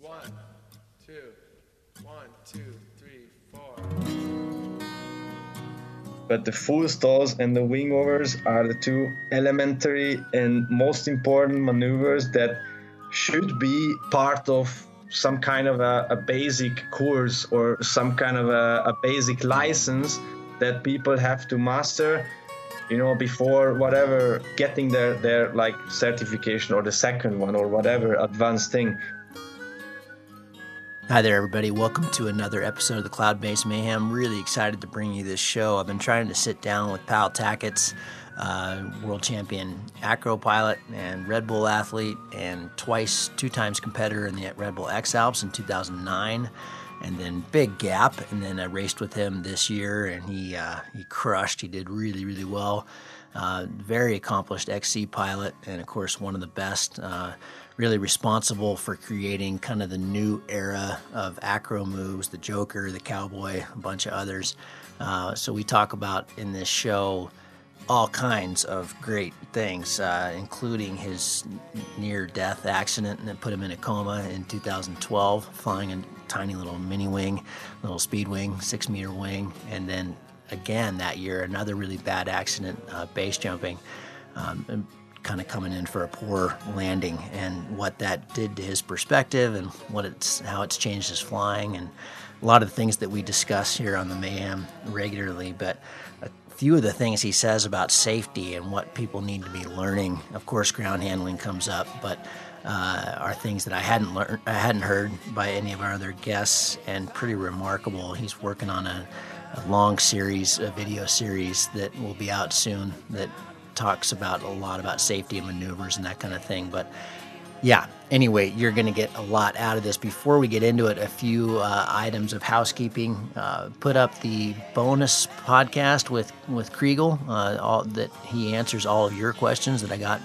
One, two, one, two, three, four. But the full stalls and the wingovers are the two elementary and most important maneuvers that should be part of some kind of a, a basic course or some kind of a, a basic license that people have to master you know before whatever getting their their like certification or the second one or whatever advanced thing Hi there, everybody. Welcome to another episode of the Cloudbase Mayhem. Really excited to bring you this show. I've been trying to sit down with Pal Takats, uh, world champion acro pilot and Red Bull athlete, and twice, two times competitor in the Red Bull X Alps in 2009 and then big gap. And then I raced with him this year, and he uh, he crushed. He did really really well. Uh, very accomplished XC pilot, and of course one of the best. Really responsible for creating kind of the new era of acro moves, the Joker, the Cowboy, a bunch of others. Uh, so we talk about in this show all kinds of great things, uh, including his near death accident that put him in a coma in 2012, flying a tiny little mini wing, little speed wing, six meter wing. And then again that year, another really bad accident, uh, base jumping. Um, kind of coming in for a poor landing and what that did to his perspective and what it's how it's changed his flying and a lot of the things that we discuss here on the mayhem regularly but a few of the things he says about safety and what people need to be learning of course ground handling comes up but uh, are things that I hadn't learned, I hadn't heard by any of our other guests, and pretty remarkable. He's working on a, a long series, a video series that will be out soon that talks about a lot about safety and maneuvers and that kind of thing. But yeah, anyway, you're going to get a lot out of this. Before we get into it, a few uh, items of housekeeping. Uh, put up the bonus podcast with with Chrigel, uh, all, that he answers all of your questions that I got.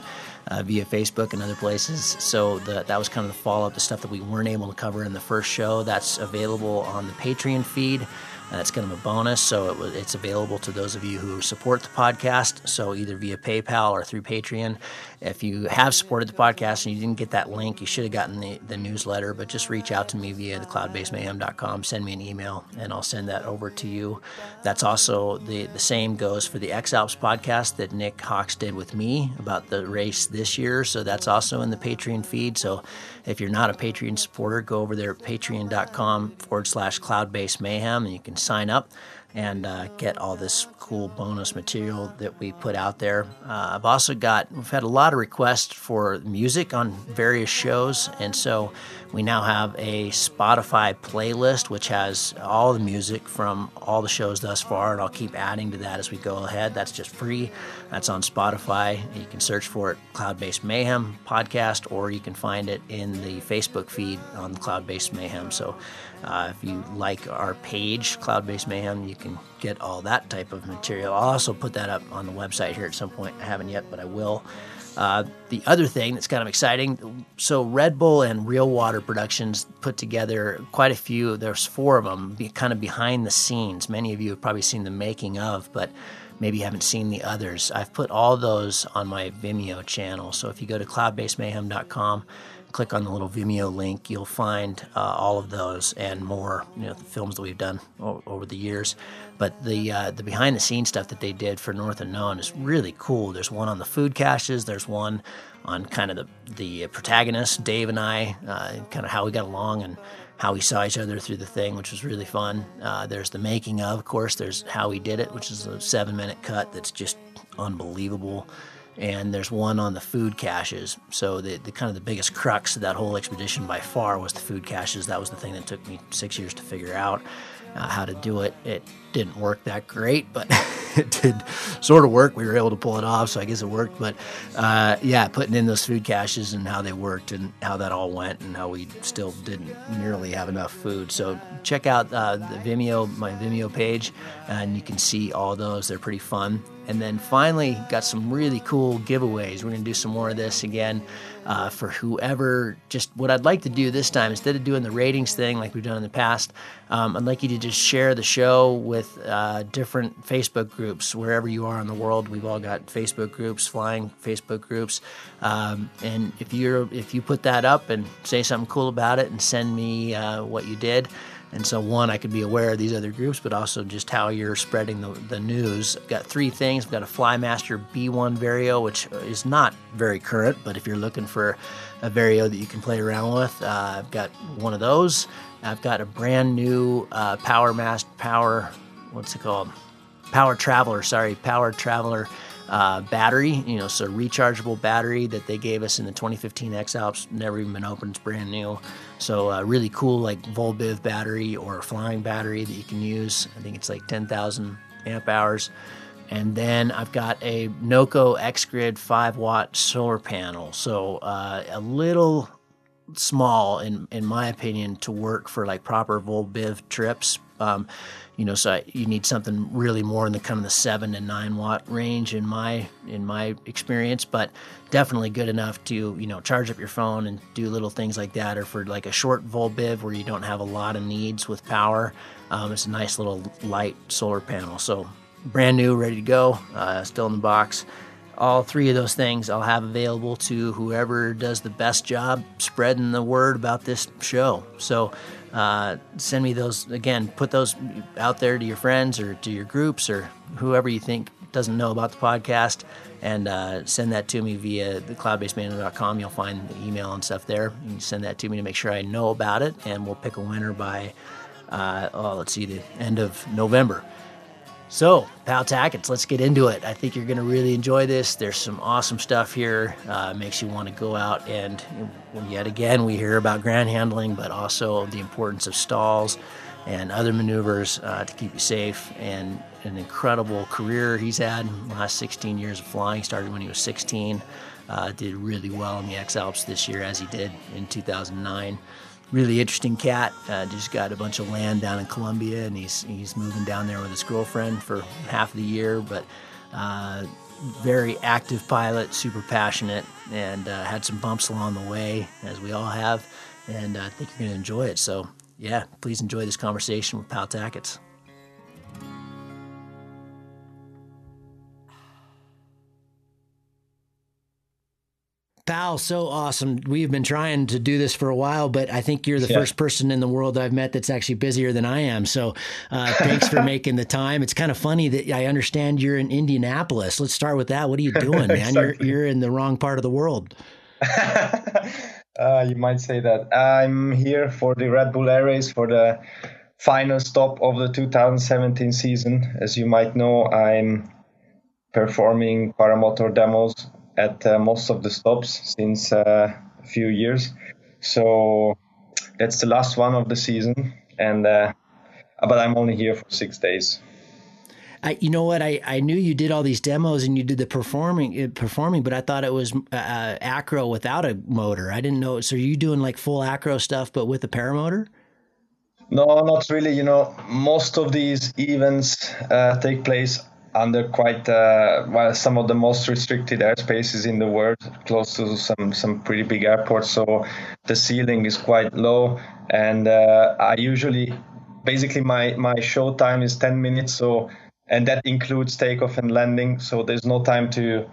Uh, via Facebook and other places. So the, that was kind of the follow up, the stuff that we weren't able to cover in the first show. That's available on the Patreon feed. That's kind of a bonus. So it it's available to those of you who support the podcast. So either via PayPal or through Patreon. If you have supported the podcast and you didn't get that link, you should have gotten the, the newsletter. But just reach out to me via the cloudbasemayhem.com. Send me an email and I'll send that over to you. That's also the, the same goes for the X Alps podcast that Nick Hawks did with me about the race this year. So that's also in the Patreon feed. So if you're not a Patreon supporter, go over there at patreon.com forward slash cloudbasemayhem and you can sign up and uh, get all this cool bonus material that we put out there. Uh, I've also got, we've had a lot of requests for music on various shows, and so we now have a Spotify playlist which has all the music from all the shows thus far, and I'll keep adding to that as we go ahead. That's just free. That's on Spotify. You can search for it, Cloudbase Mayhem podcast, or you can find it in the Facebook feed on Cloudbase Mayhem. So uh, if you like our page, Cloudbase Mayhem, you can get all that type of material. I'll also put that up on the website here at some point. I haven't yet, but I will. Uh, the other thing that's kind of exciting so Red Bull and Reel Water Productions put together quite a few, there's four of them, be kind of behind the scenes. Many of you have probably seen the making of, but maybe you haven't seen the others. I've put all those on my Vimeo channel. So if you go to cloudbasemayhem.com, click on the little Vimeo link, you'll find uh, all of those and more. You know, the films that we've done over the years. But the uh, the behind the scenes stuff that they did for North of Known is really cool. There's one on the food caches. There's one on kind of the the protagonist, Dave and I, uh, kind of how we got along and how we saw each other through the thing, which was really fun. Uh, there's the making of, of course. There's how we did it, which is a seven minute cut that's just unbelievable and there's one on the food caches. So the, the kind of the biggest crux of that whole expedition by far was the food caches. That was the thing that took me six years to figure out uh, how to do it. It didn't work that great, but it did sort of work. We were able to pull it off, so I guess it worked. But uh, yeah, putting in those food caches and how they worked and how that all went and how we still didn't nearly have enough food. So check out uh, the Vimeo, my Vimeo page, and you can see all those. They're pretty fun. And then finally, got some really cool giveaways. We're going to do some more of this again uh, for whoever. Just what I'd like to do this time, instead of doing the ratings thing like we've done in the past, um, I'd like you to just share the show with uh, different Facebook groups wherever you are in the world. We've all got Facebook groups, flying Facebook groups, um, and if you're if you put that up and say something cool about it and send me uh, what you did. And so, one, I could be aware of these other groups, but also just how you're spreading the, the news. I've got three things. I've got a Flymaster B1 Vario, which is not very current, but if you're looking for a Vario that you can play around with, uh, I've got one of those. I've got a brand new uh, Power Master Power, what's it called? Power Traveler, sorry, Power Traveler uh, battery, you know, so rechargeable battery that they gave us in the 2015 X Alps, never even been opened, it's brand new. So uh, really cool, like Volbiv battery or flying battery that you can use. I think it's like 10,000 amp hours. And then I've got a Noco X Grid 5 watt solar panel. So uh, a little small, in in my opinion, to work for like proper Volbiv trips. Um, you know, so you need something really more in the kind of the seven and nine watt range in my in my experience, but definitely good enough to you know charge up your phone and do little things like that, or for like a short Volbiv where you don't have a lot of needs with power. Um, it's a nice little light solar panel. So brand new, ready to go, uh, still in the box all three of those things I'll have available to whoever does the best job spreading the word about this show. So uh, send me those again, put those out there to your friends or to your groups or whoever you think doesn't know about the podcast and uh, send that to me via the cloudbasemayhem.com. You'll find the email and stuff there. You can send that to me to make sure I know about it and we'll pick a winner by, uh, oh, let's see, the end of November. So, Pal Takats, let's get into it. I think you're going to really enjoy this. There's some awesome stuff here. Uh, makes you want to go out and, yet again, we hear about ground handling, but also the importance of stalls and other maneuvers uh, to keep you safe. And an incredible career he's had. In the last 16 years of flying. Started when he was 16. Uh, did really well in the X Alps this year, as he did in 2009 really interesting cat. Uh, just got a bunch of land down in Colombia, and he's he's moving down there with his girlfriend for half of the year. But uh, very active pilot, super passionate, and uh, had some bumps along the way, as we all have. And I think you're going to enjoy it. So yeah, please enjoy this conversation with Pal Takats. Pal, so awesome. We've been trying to do this for a while, but I think you're the yeah. first person in the world I've met that's actually busier than I am. So uh, thanks for making the time. It's kind of funny that I understand you're in Indianapolis. Let's start with that. What are you doing, man? exactly. You're, you're in the wrong part of the world. uh, you might say that. I'm here for the Red Bull Air Race for the final stop of the 2017 season. As you might know, I'm performing paramotor demos at uh, most of the stops since uh, a few years. So that's the last one of the season, and uh, but I'm only here for six days. I, you know what? I, I knew you did all these demos and you did the performing performing, but I thought it was uh, acro without a motor. I didn't know. So are you doing like full acro stuff, but with a paramotor? No, not really. You know, most of these events uh, take place under quite uh, well some of the most restricted airspaces in the world, close to some some pretty big airports. So the ceiling is quite low, and uh, I usually basically my my show time is 10 minutes. So and that includes takeoff and landing. So there's no time to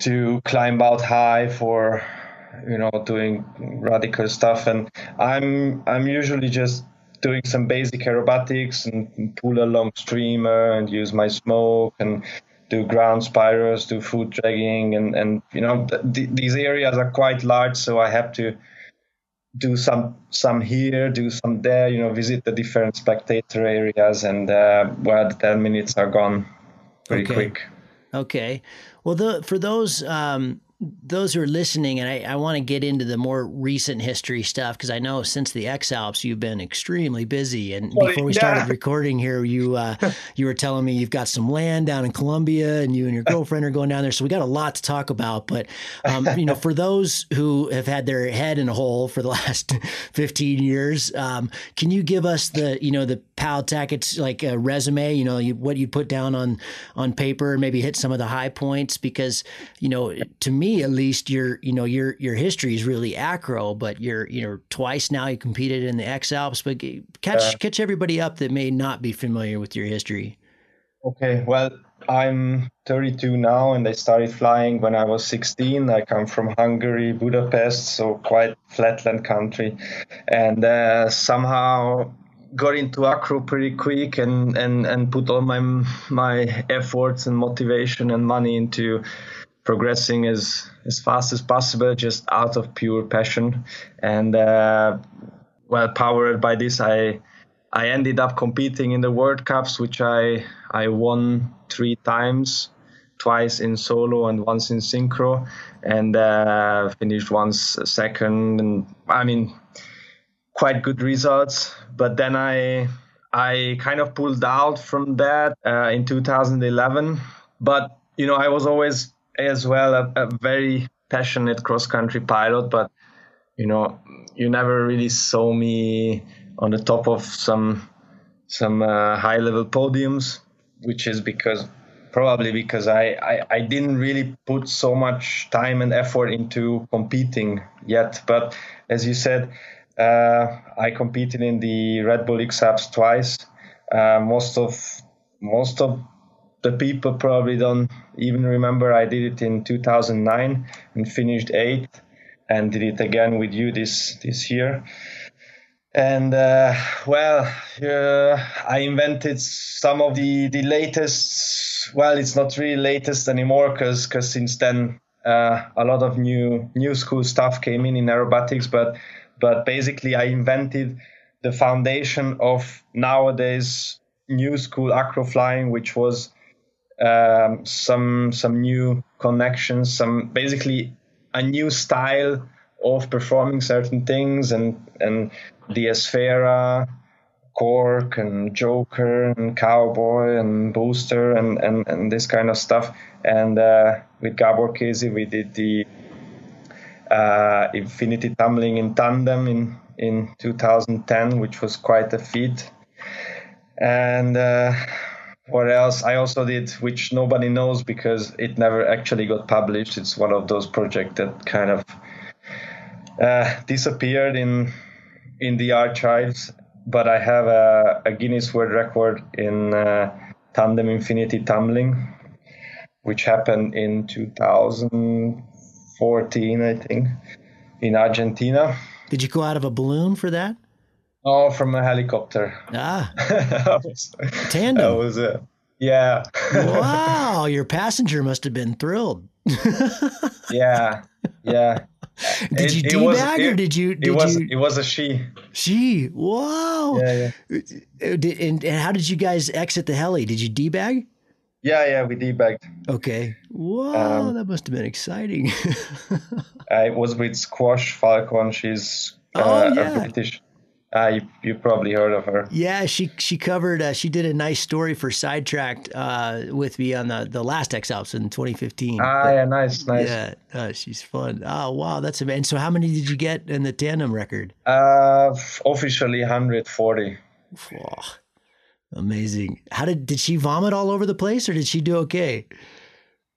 to climb out high for you know doing radical stuff and i'm i'm usually just doing some basic aerobatics and pull a long streamer and use my smoke and do ground spirals, do foot dragging, and and you know th- these areas are quite large, so I have to do some some here, do some there, you know, visit the different spectator areas, and uh, well, the ten minutes are gone pretty okay. quick. Okay, well, the, for those um, those who are listening, and I, I want to get into the more recent history stuff because I know since the X Alps you've been extremely busy. And well, before we yeah. started recording here, you uh, you were telling me you've got some land down in Colombia, and you and your girlfriend are going down there. So we got a lot to talk about. But um, you know, for those who have had their head in a hole for the last fifteen years, um, can you give us the you know the Pal Takats' like a resume, you know, you, what you put down on on paper, maybe hit some of the high points because, you know, to me at least your, you know, your your history is really acro, but you're, you know, twice now you competed in the X Alps, but catch catch everybody up that may not be familiar with your history. Okay, well, I'm 32 now, and I started flying when I was 16. I come from Hungary, Budapest, so quite flatland country, and uh, somehow got into acro pretty quick and, and, and put all my my efforts and motivation and money into progressing as as fast as possible, just out of pure passion. And uh, well, powered by this, I I ended up competing in the World Cups, which I I won three times, twice in solo and once in synchro, and uh, finished once second. And I mean, quite good results. But then I I kind of pulled out from that uh, in 2011. But you know, I was always as well a, a very passionate cross country pilot, but you know, you never really saw me on the top of some some uh, high level podiums, which is because probably because I, I, I didn't really put so much time and effort into competing yet. But as you said, uh, I competed in the Red Bull X twice. Uh, most of most of the people probably don't even remember I did it in 2009 and finished eighth, and did it again with you this this year. And uh, well uh, i invented some of the the latest well it's not really latest anymore because because since then uh, a lot of new new school stuff came in in aerobatics but but basically i invented the foundation of nowadays new school acro flying which was um, some some new connections some basically a new style of performing certain things and and the Esfera, Cork and Joker and Cowboy and Booster and, and, and this kind of stuff. And uh, with Gabor Kézi, we did the uh, Infinity Tumbling in tandem in, in 2010, which was quite a feat. And uh, what else? I also did, which nobody knows because it never actually got published. It's one of those projects that kind of uh, disappeared in in the archives, but I have a, a Guinness World Record in uh, tandem infinity tumbling, which happened in 2014, I think, in Argentina. Did you go out of a balloon for that? Oh, from a helicopter. Ah, was, tandem. That was it. Yeah. wow, your passenger must have been thrilled. yeah, yeah. Did It- you debag or did you? It was you? it was a she. She. Wow. Yeah, yeah. Uh, Did, and, and how did you guys exit the heli? Did you debag? Yeah, yeah, we debagged. Okay. Wow, Um, that must have been exciting. I was with Squash Falconer. She's uh, Oh, yeah. a British. Uh, you, you probably heard of her. yeah, she she covered. Uh, she did a nice story for Sidetracked uh, with me on the the last X Alps in 2015. Ah, yeah, nice, nice. Yeah, uh, she's fun. Oh wow, that's amazing. So how many did you get in the tandem record? Uh, officially 140. Whoa, amazing. How did did she vomit all over the place, or did she do okay?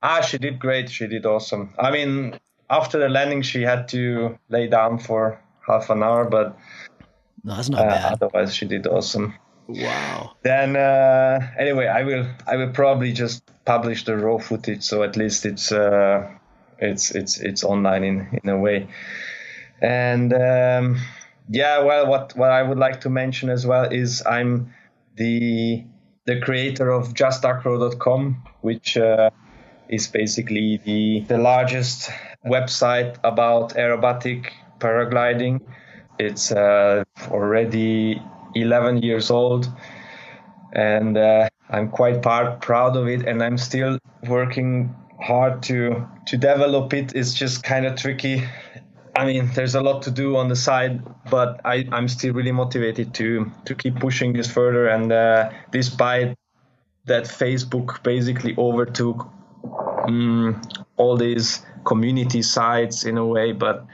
Ah, she did great. She did awesome. I mean, after the landing, she had to lay down for half an hour, but No, that's not uh, bad. otherwise, she did awesome. Wow. Then uh, anyway, I will I will probably just publish the raw footage, so at least it's uh, it's it's it's online in in a way. And um, yeah, well, what what I would like to mention as well is I'm the the creator of JustAcro.com, which uh, is basically the the largest website about aerobatic paragliding. It's uh, already 11 years old, and uh, I'm quite proud of it. And I'm still working hard to to develop it. It's just kind of tricky. I mean, there's a lot to do on the side, but I, I'm still really motivated to to keep pushing this further. And uh, despite that, Facebook basically overtook um, all these community sites in a way, but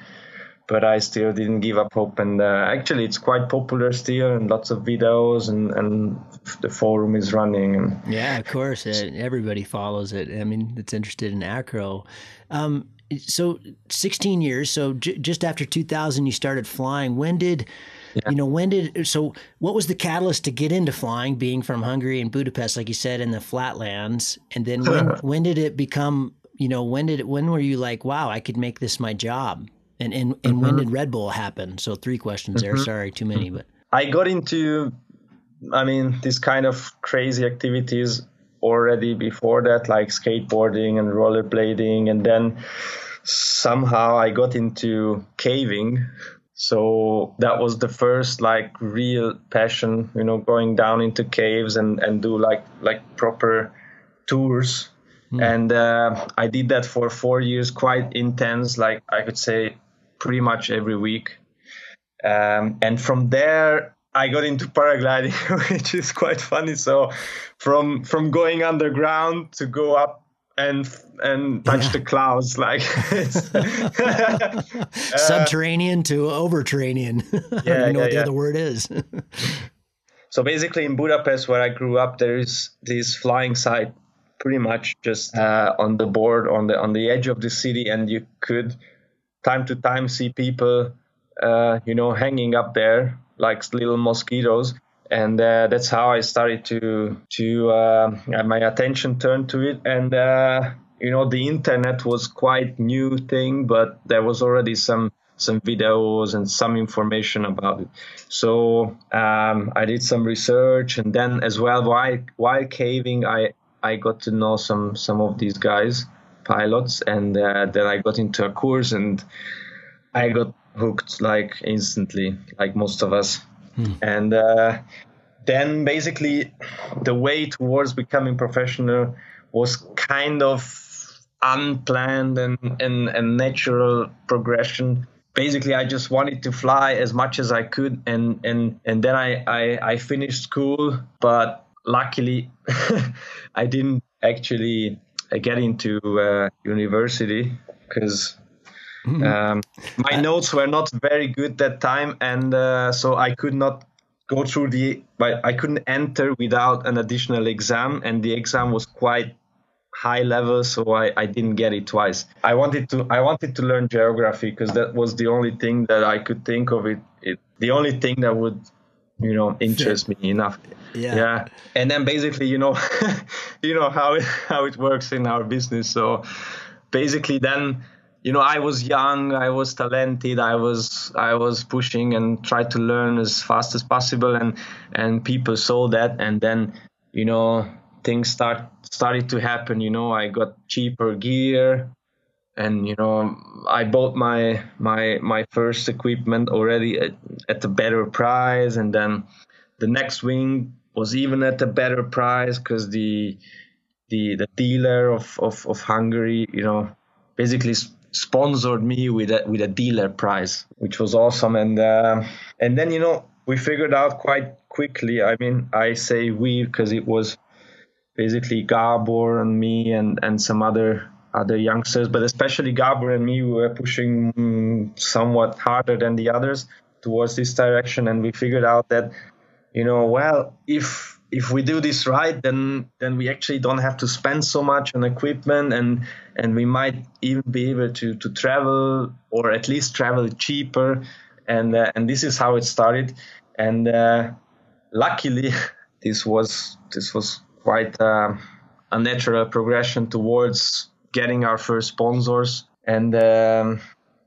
but I still didn't give up hope. And uh, actually, it's quite popular still, and lots of videos, and, and the forum is running. And yeah, of course, uh, everybody follows it. I mean, that's interested in acro. Um, so 16 years. So j- just after 2000, you started flying. When did yeah. you know when did so what was the catalyst to get into flying being from hungary and budapest like you said in the flatlands and then when when did it become you know when did it when were you like wow i could make this my job and and, and mm-hmm. when did red bull happen so three questions there mm-hmm. sorry too many but i got into i mean this kind of crazy activities already before that like skateboarding and rollerblading and then somehow i got into caving so that was the first like real passion you know going down into caves and and do like like proper tours mm. and uh, i did that for four years quite intense like i could say pretty much every week um, and from there I got into paragliding, which is quite funny. So, from from going underground to go up and and touch yeah. the clouds like uh, subterranean to overterranean yeah, you know yeah, what the yeah. other word is so basically in budapest where i grew up there is this flying site pretty much just uh, on the board on the on the edge of the city and you could time to time see people uh, you know hanging up there like little mosquitoes and uh, that's how I started to to uh, my attention turned to it. And uh, you know, the internet was quite new thing, but there was already some some videos and some information about it. So um, I did some research, and then as well while while caving, I I got to know some some of these guys, pilots, and uh, then I got into a course and I got hooked like instantly, like most of us. Hmm. And uh, then basically, the way towards becoming professional was kind of unplanned and, and, and natural progression. Basically, I just wanted to fly as much as I could, and and and then I I, I finished school, but luckily, I didn't actually get into uh, university because Mm-hmm. Um, my uh, notes were not very good that time, and uh, so I could not go through the. But I couldn't enter without an additional exam, and the exam was quite high level, so I, I didn't get it twice. I wanted to I wanted to learn geography because that was the only thing that I could think of it, it the only thing that would you know interest me enough. Yeah. Yeah. And then basically you know you know how it, how it works in our business. So basically then you know i was young i was talented i was i was pushing and tried to learn as fast as possible and and people saw that. And then you know things start started to happen. You know i got cheaper gear and you know i bought my my my first equipment already at, at a better price and then the next wing was even at a better price because the the the dealer of, of of hungary you know basically sponsored me with a with a dealer price which was awesome. And uh, and then you know we figured out quite quickly. I mean, I say we because it was basically Gabor and me and and some other other youngsters, but especially Gabor and me, we were pushing mm, somewhat harder than the others towards this direction, and we figured out that you know, well, if if we do this right, then then we actually don't have to spend so much on equipment, and and we might even be able to to travel or at least travel cheaper, and uh, and this is how it started, and uh, luckily this was this was quite uh, a natural progression towards getting our first sponsors, and. Um,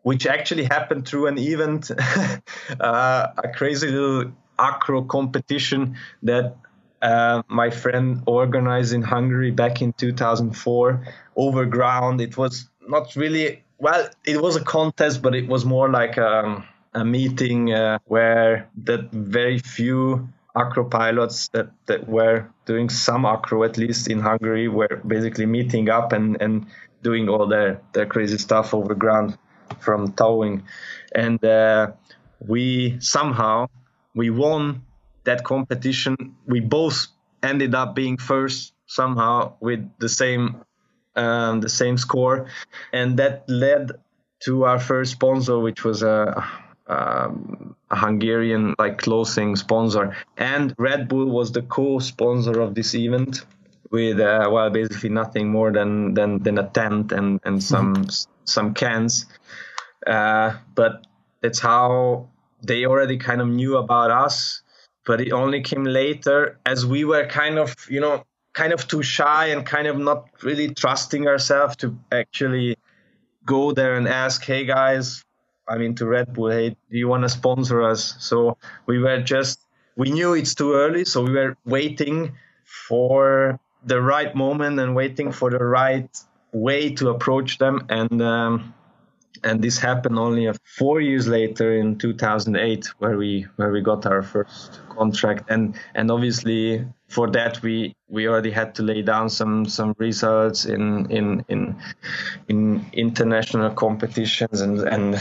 which actually happened through an event, uh, a crazy little acro competition that uh, my friend organized in Hungary back in 2004 over ground. It was not really well. It was a contest, but it was more like a, um, a meeting uh, where that very few acro pilots that, that were doing some acro at least in Hungary were basically meeting up and, and doing all their, their crazy stuff over ground from towing. And uh, we somehow we won that competition. We both ended up being first somehow with the same um, the same score, and that led to our first sponsor, which was a, um, a Hungarian like clothing sponsor, and Red Bull was the co-sponsor of this event with uh, well basically nothing more than than, than a tent and and some mm-hmm. some cans uh, but that's how they already kind of knew about us but it only came later as we were kind of you know kind of too shy and kind of not really trusting ourselves to actually go there and ask hey guys i mean to red bull hey do you want to sponsor us? So we were just we knew it's too early so we were waiting for the right moment and waiting for the right way to approach them. And um, and this happened only four years later in 2008 where we where we got our first contract. And and obviously for that we we already had to lay down some some results in in in in international competitions and and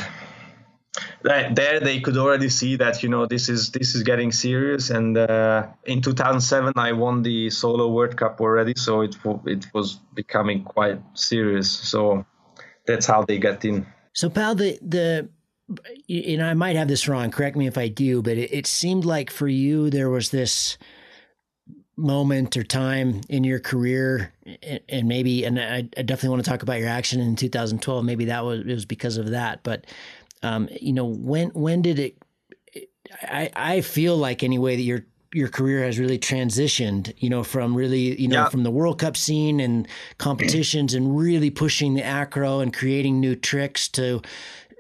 there they could already see that you know this is this is getting serious and uh, in 2007 i won the solo world cup already so it it was becoming quite serious. So that's how they got in. So pal the the you know i might have this wrong correct me if i do but it, it seemed like for you there was this moment or time in your career and maybe and I, definitely want to talk about your action in 2012 maybe that was it was because of that but um, you know, when when did it? I I feel like anyway that your your career has really transitioned, you know, from really, you know, yeah. from the World Cup scene and competitions and really pushing the acro and creating new tricks to,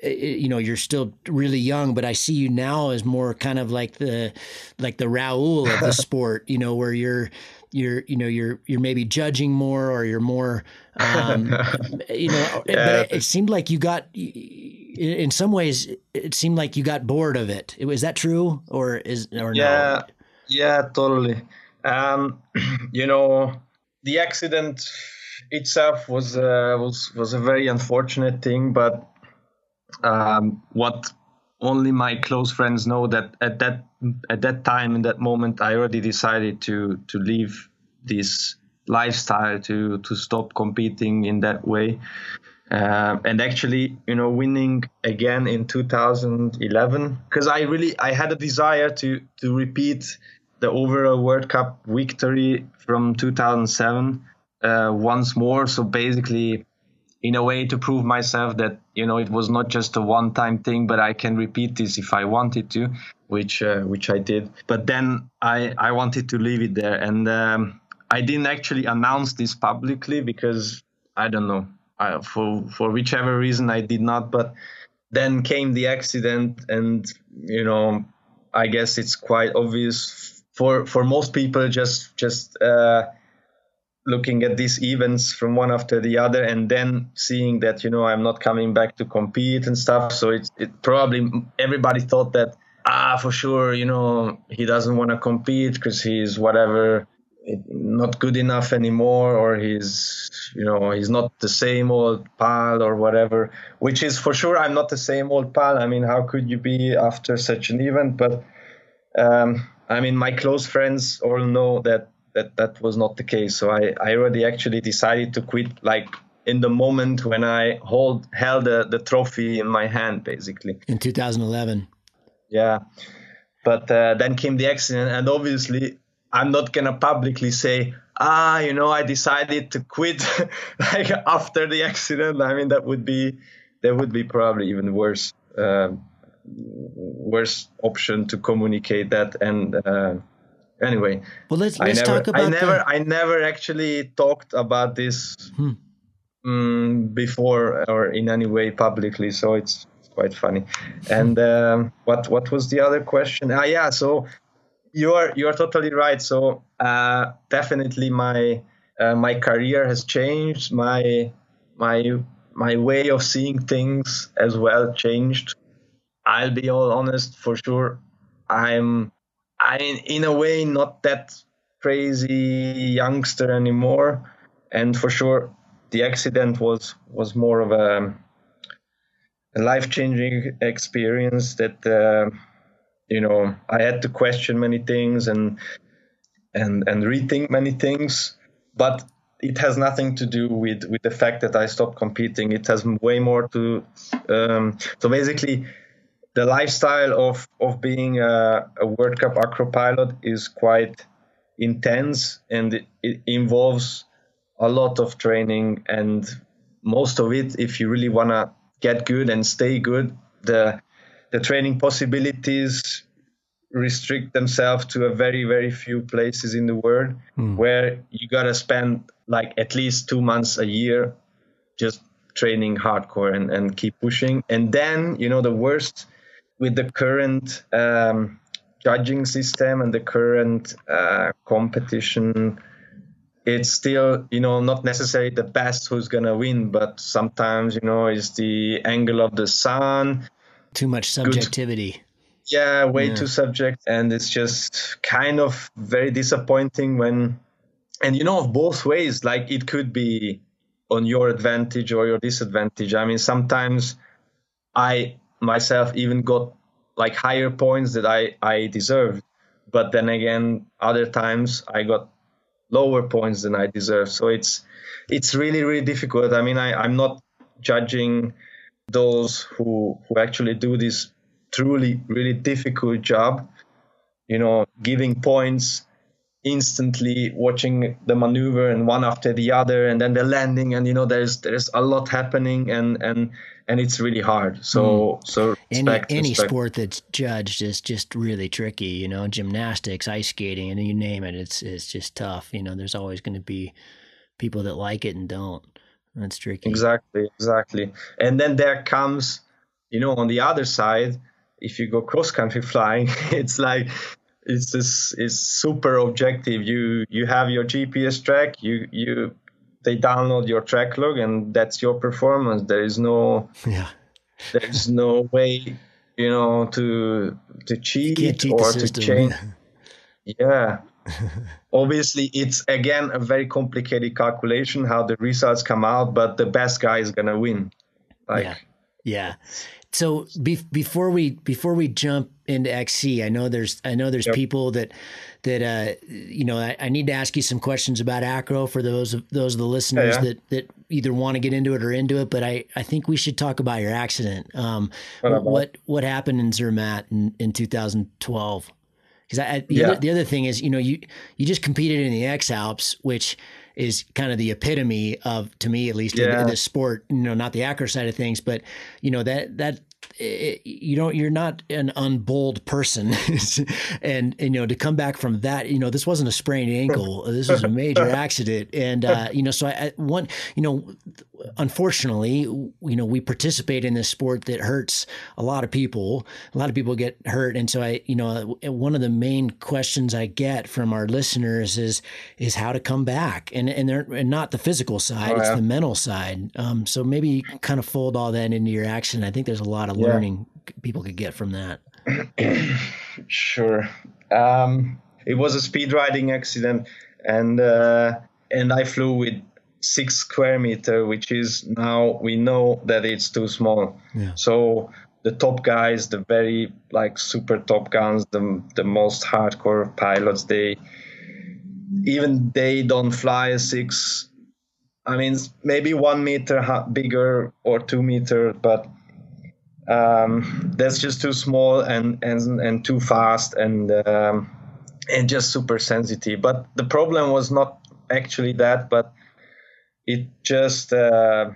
eh, eh, you know, you're still really young, but I see you now as more kind of like the, like the Raul of the sport, you know, where you're, you're, you know, you're, you're maybe judging more or you're more, um, you know, yeah. but it, it seemed like you got, in some ways it seemed like you got bored of it. Is that true or is or yeah, no? Yeah, totally. Um, you know, the accident itself was uh, was was a very unfortunate thing, but um, what only my close friends know that at that at that time in that moment I already decided to to leave this lifestyle to to stop competing in that way. Uh, and actually you know winning again in 2011 because i really i had a desire to to repeat the overall world cup victory from 2007 uh, once more. So basically in a way to prove myself that you know it was not just a one time thing but i can repeat this if i wanted to which uh, which i did but then i i wanted to leave it there and um, i didn't actually announce this publicly because i don't know uh, for for whichever reason I did not. But then came the accident, and you know, I guess it's quite obvious for for most people just just uh, looking at these events from one after the other, and then seeing that you know I'm not coming back to compete and stuff. So it's it probably everybody thought that ah for sure you know he doesn't want to compete because he's whatever not good enough anymore or he's you know he's not the same old pal or whatever which is for sure i'm not the same old pal i mean how could you be after such an event but um, i mean my close friends all know that that that was not the case so i i already actually decided to quit like in the moment when i hold held the, the trophy in my hand basically in 2011 yeah but uh, then came the accident and obviously I'm not gonna publicly say, ah, you know, I decided to quit like after the accident. I mean, that would be that would be probably even worse, uh, worse option to communicate that. And uh, anyway, well, let's let's never, talk about. I never, the... I never actually talked about this hmm. um, before or in any way publicly, so it's quite funny. And um, what what was the other question? Ah, yeah. So you are you are totally right. So uh, definitely my uh, my career has changed. My my my way of seeing things as well changed. I'll be all honest for sure. I'm I in a way not that crazy youngster anymore, and for sure the accident was was more of a, a life changing experience that. Uh, you know i had to question many things and and and rethink many things but it has nothing to do with with the fact that I stopped competing. It has way more to. Um, so basically, the lifestyle of of being a, a World Cup acro pilot is quite intense, and it, it involves a lot of training, and most of it, if you really wanna get good and stay good, the the training possibilities restrict themselves to a very very few places in the world mm. where you gotta spend like at least two months a year just training hardcore and, and keep pushing and then you know the worst with the current um, judging system and the current uh, competition it's still you know not necessarily the best who's gonna win but sometimes you know it's the angle of the sun. Too much subjectivity. Good, yeah way yeah. too subject and it's just kind of very disappointing when and you know of both ways like it could be on your advantage or your disadvantage. I mean sometimes i myself even got like higher points that i i deserved. But then again other times i got lower points than i deserve so it's it's really really difficult. I mean i i'm not judging those who who actually do this truly really difficult job you know giving points instantly watching the maneuver and one after the other and then the landing and you know there's there's a lot happening and and and it's really hard so mm. so respect, any, any respect. sport that's judged is just really tricky you know gymnastics ice skating and you name it it's it's just tough you know there's always going to be people that like it and don't that's tricky exactly exactly and then there comes you know on the other side if you go cross country flying it's like it's this is super objective. You you have your GPS track. You you they download your track log and that's your performance. There is no yeah. There's no way you know to to cheat, cheat or to change. yeah. Obviously, it's again a very complicated calculation how the results come out, but the best guy is gonna win. Like, yeah, yeah so be, before we before we jump into XC, I know there's I know there's yep. people that that uh, you know I, I, need to ask you some questions about acro for those of those of the listeners yeah, yeah. that that either want to get into it or into it. But I, I think we should talk about your accident. Um, what, what what happened in Zermatt in, in 2012? Because I, I the, yeah. other, the other thing is you know you you just competed in the X Alps, which is kind of the epitome of, to me at least, yeah. in, in the sport. You know, not the acro side of things, but you know that that it, you know you're not an unbold person. And, and, you know to come back from that you know this wasn't a sprained ankle. This was a major accident. And uh, you know so I, I one you know unfortunately you know we participate in this sport that hurts a lot of people. A lot of people get hurt. And so I you know one of the main questions I get from our listeners is is how to come back. And and they're and not the physical side oh, it's the mental side. Um, so maybe kind of fold all that into your action. I think there's a lot of learning people could get from that? sure. Um, it was a speed riding accident, and uh, and I flew with six square meter, which is now we know that it's too small. Yeah. So the top guys, the very like super top guns, the the most hardcore pilots, they even they don't fly a six. I mean, maybe one meter bigger or two meter, but um, that's just too small and and and too fast and um, and just super sensitive. But the problem was not actually that, but it just uh,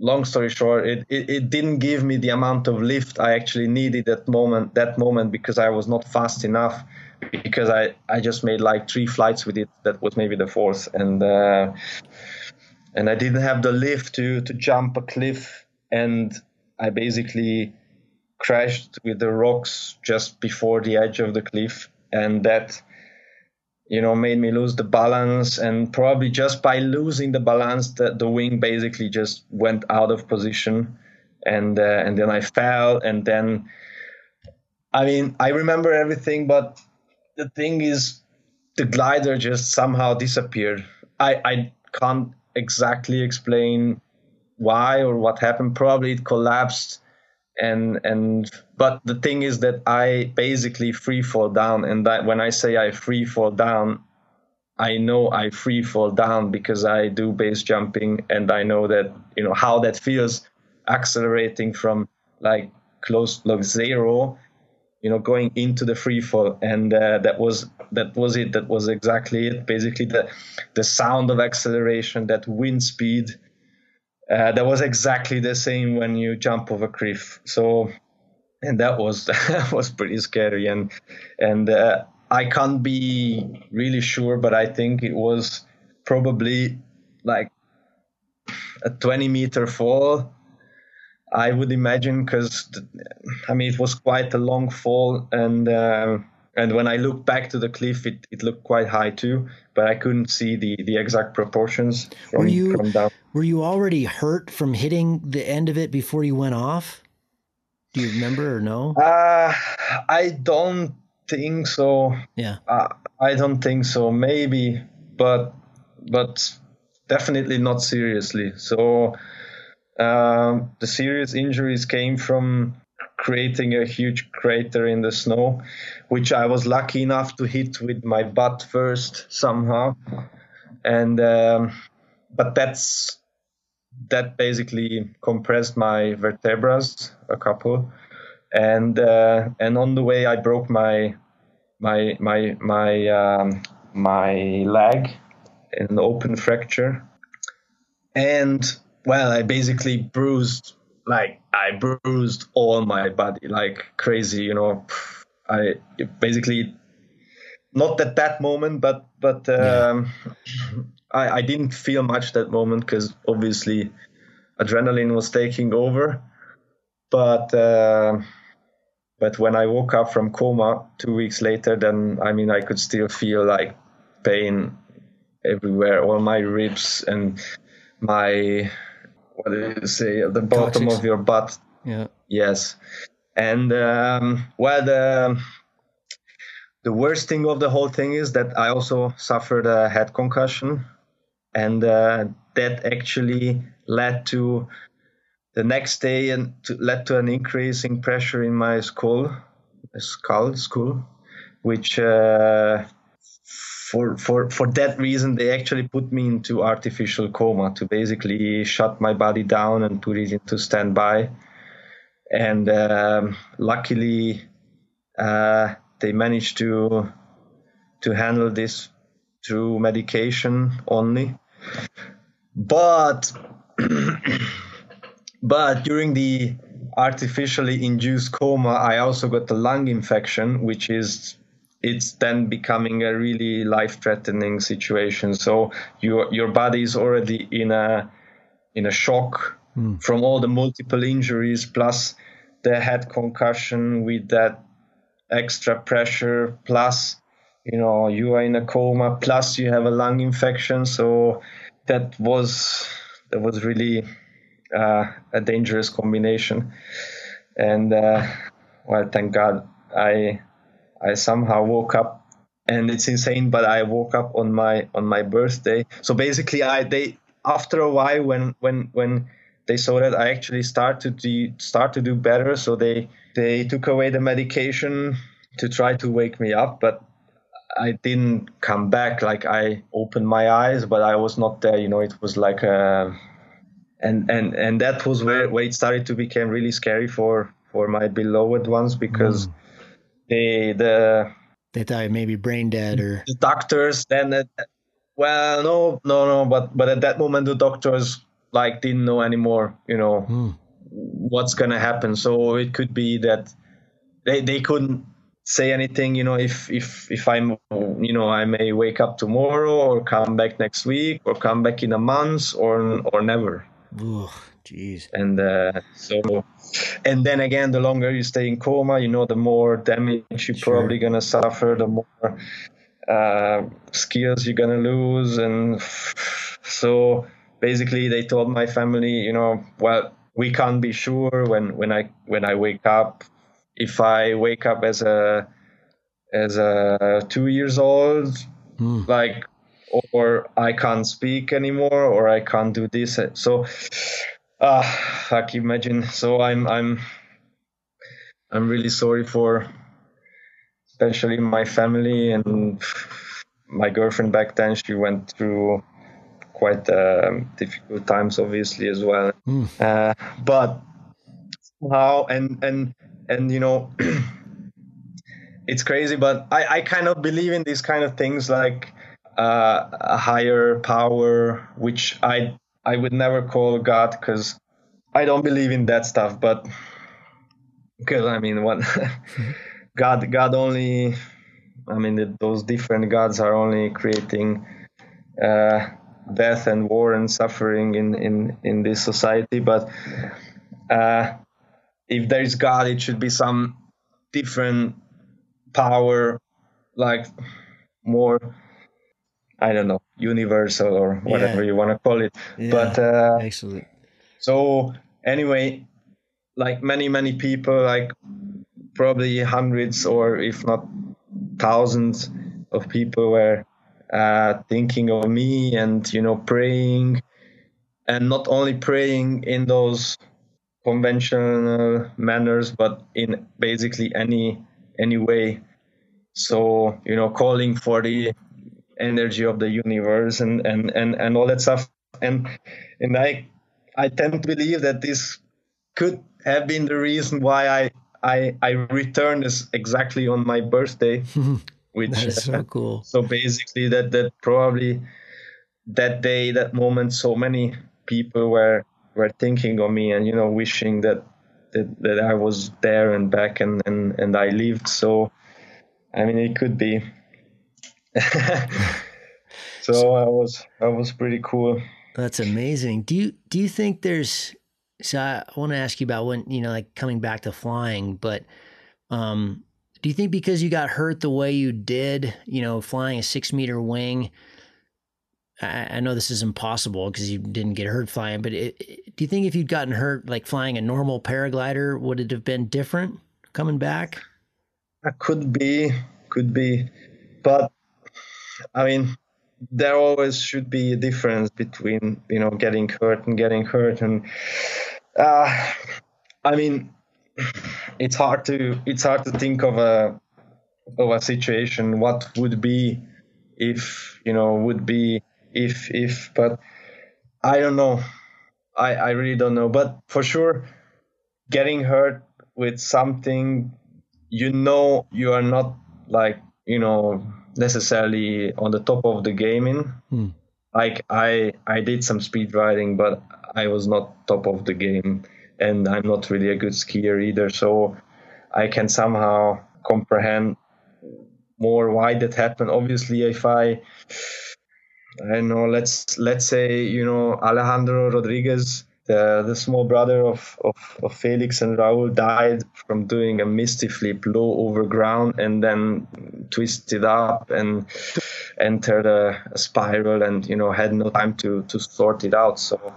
long story short, it, it, it didn't give me the amount of lift I actually needed that moment that moment because I was not fast enough because I, I just made like three flights with it that was maybe the fourth and uh, and I didn't have the lift to to jump a cliff and I basically crashed with the rocks just before the edge of the cliff, and that you know made me lose the balance. And probably just by losing the balance the, the wing basically just went out of position and uh, and then I fell and then I mean I remember everything but the thing is the glider just somehow disappeared. I I can't exactly explain why or what happened. Probably it collapsed, and and but the thing is that I basically free fall down, and that when I say I free fall down, I know I free fall down because I do base jumping. And I know that you know how that feels accelerating from like close like zero you know going into the free fall. And uh, that was that was it. That was exactly it. Basically the the sound of acceleration that wind speed uh, that was exactly the same when you jump off a cliff. So and that was that was pretty scary. And and uh, I can't be really sure but I think it was probably like a 20 meter fall I would imagine because I mean it was quite a long fall and uh, and when I looked back to the cliff it, it looked quite high too but I couldn't see the, the exact proportions from, were you, from down. Were you already hurt from hitting the end of it before you went off? Do you remember or no? Uh, I don't think so. Yeah. Uh, I don't think so. Maybe, but but definitely not seriously. So um, the serious injuries came from creating a huge crater in the snow, which I was lucky enough to hit with my butt first somehow, and um, but that's that basically compressed my vertebrae a couple, and uh, and on the way I broke my my my my um, my leg, in an open fracture, and well, I basically bruised like I bruised all my body like crazy, you know. I basically not at that moment, but but um, yeah. I I didn't feel much that moment because obviously adrenaline was taking over. But uh, but when I woke up from coma two weeks later, then I mean I could still feel like pain everywhere, all my ribs and my what do you say at the bottom of your butt. Yeah. Yes, and um, well the the worst thing of the whole thing is that I also suffered a head concussion, and uh, that actually led to the next day and to, led to an increase in pressure in my skull, skull, skull, which uh, for for for that reason they actually put me into artificial coma to basically shut my body down and put it into standby. And um, luckily uh, they managed to to handle this through medication only. But but during the artificially induced coma i also got a lung infection which is it's then becoming a really life-threatening situation. So your your body is already in a in a shock mm. from all the multiple injuries plus the head concussion with that extra pressure plus you know you are in a coma plus you have a lung infection so that was that was really uh, a dangerous combination and uh, well thank god i I somehow woke up and it's insane but I woke up on my on my birthday. So basically I they after a while when when when they saw that I actually started to start to do better so they they took away the medication to try to wake me up but I didn't come back. Like I opened my eyes but I was not there you know it was like a and and and that was where, where it started to become really scary for for my beloved ones because mm the the they thought maybe brain dead or the doctors then well no no no but but at that moment the doctors like didn't know anymore you know hmm. what's gonna happen. So it could be that they they couldn't say anything you know if if if i'm you know i may wake up tomorrow or come back next week or come back in a month or or never. Ooh, jeez and uh, so and then again the longer you stay in coma you know the more damage you're sure. probably going to suffer the more uh, skills you're going to lose and so basically they told my family you know well we can't be sure when when i when i wake up if i wake up as a as a two years old hmm. like or i can't speak anymore or i can't do this so Ah, fuck! Imagine. So I'm I'm I'm really sorry for, especially my family and my girlfriend back then she went through quite um, difficult times, obviously as well. Mm. Uh, but how and and and you know. it's crazy, but I, I kind of believe in these kind of things like uh, a higher power, which I I would never call God because I don't believe in that stuff. But because I mean, what God God only, I mean, those different gods are only creating uh, death and war and suffering in in in this society. But uh, if there is God, it should be some different power like more i don't know universal or whatever yeah. you want to call it yeah. but uh excellent so anyway like many many people like probably hundreds or if not thousands of people were uh, thinking of me and you know praying and not only praying in those conventional manners but in basically any any way. So, you know, calling for the energy of the universe and, and, and, and all that stuff. And and I I tend to believe that this could have been the reason why I I, I returned this exactly on my birthday. which is so cool. So basically that that probably that day, that moment so many people were were thinking of me and you know wishing that that, that I was there and back and, and, and I lived. So, I mean, it could be. so I was I was pretty cool. That's amazing. Do you do you think there's? So I want to ask you about when you know, like coming back to flying, but um, do you think because you got hurt the way you did, you know, flying a six meter wing? I, I know this is impossible because you didn't get hurt flying, but it, it, do you think if you'd gotten hurt like flying a normal paraglider, would it have been different coming back? It could be, could be, but I mean, there always should be a difference between you know getting hurt and getting hurt, and uh, I mean, it's hard to it's hard to think of a of a situation what would be if you know would be if if but i don't know. I i really don't know. But for sure getting hurt with something you know you are not like you know necessarily on the top of the game in hmm. like i i did some speed riding but i was not top of the game and i'm not really a good skier either so i can somehow comprehend more why that happened obviously if i I don't know. Let's let's say you know Alejandro Rodriguez, the the small brother of, of, of Felix and Raul, died from doing a misty flip low over ground and then twisted up and entered a, a spiral and you know had no time to to sort it out. So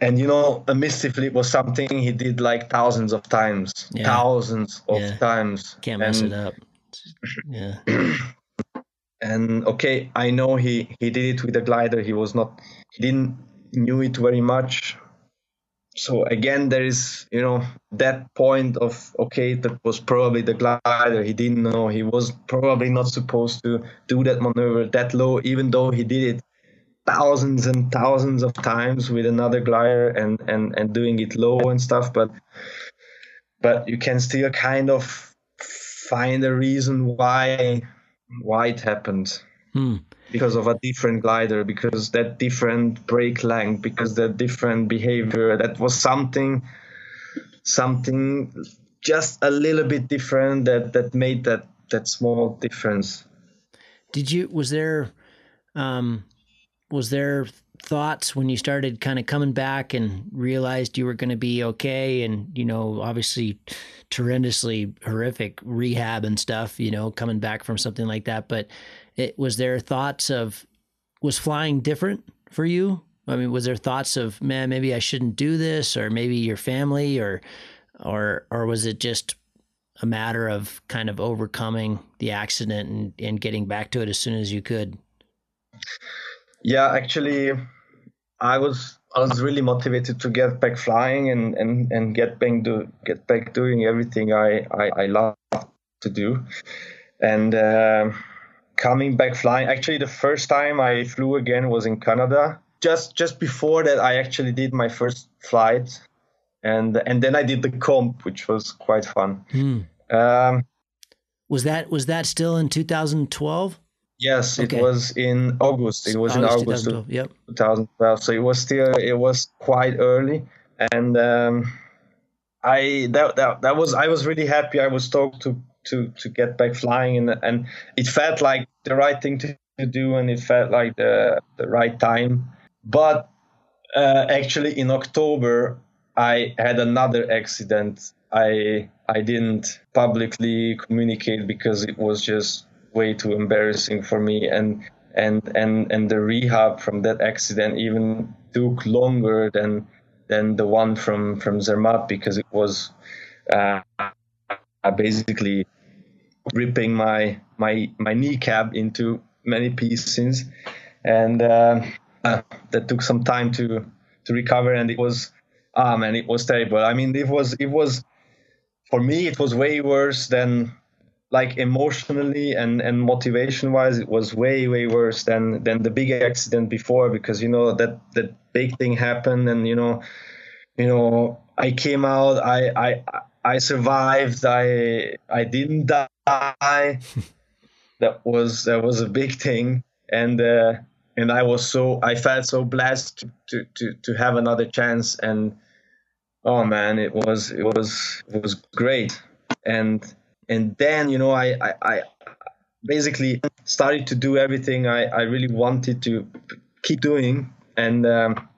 and you know a misty flip was something he did like thousands of times yeah. thousands of yeah. times can't mess and, it up yeah and okay i know he he did it with a glider he was not he didn't knew it very much so again there is you know that point of okay that was probably the glider he didn't know he was probably not supposed to do that maneuver that low even though he did it thousands and thousands of times with another glider and and and doing it low and stuff but but you can still kind of find a reason why why it happened. Hmm. Because of a different glider, because that different brake length, because that different behavior, that was something, something just a little bit different that that made that that small difference. Did you? Was there? Um, was there thoughts when you started kind of coming back and realized you were going to be okay and you know obviously horrendously horrific rehab and stuff you know coming back from something like that but it was there thoughts of was flying different for you? I mean was there thoughts of man maybe i shouldn't do this or maybe your family or or or was it just a matter of kind of overcoming the accident and, and getting back to it as soon as you could? Yeah, actually, I was I was really motivated to get back flying and and and get back do get back doing everything I I, I love to do, and uh, coming back flying. Actually, the first time I flew again was in Canada. Just just before that, I actually did my first flight, and and then I did the comp, which was quite fun. Hmm. Um, was that was that still in 2012? Yes, okay. it was in August. It was August in August 2012. Yep. 2012. So it was still it was quite early, and um, I that, that that was I was really happy. I was stoked to to to get back flying, and and it felt like the right thing to, do, and it felt like the the right time. But uh, actually, in October, I had another accident. I I didn't publicly communicate because it was just way too embarrassing for me, and and and and the rehab from that accident even took longer than than the one from from Zermatt because it was uh, basically ripping my my my kneecap into many pieces, and uh, uh, that took some time to to recover, and it was ah man, it was terrible. I mean, it was it was for me it was way worse than like emotionally and and motivation wise it was way way worse than than the big accident before because you know that that big thing happened and you know you know i came out i i i survived. I i didn't die. That was that was a big thing. And uh and i was so i felt so blessed to to to have another chance. And oh man it was it was it was great. And and then you know I, I, I basically started to do everything I, I really wanted to keep doing. And um,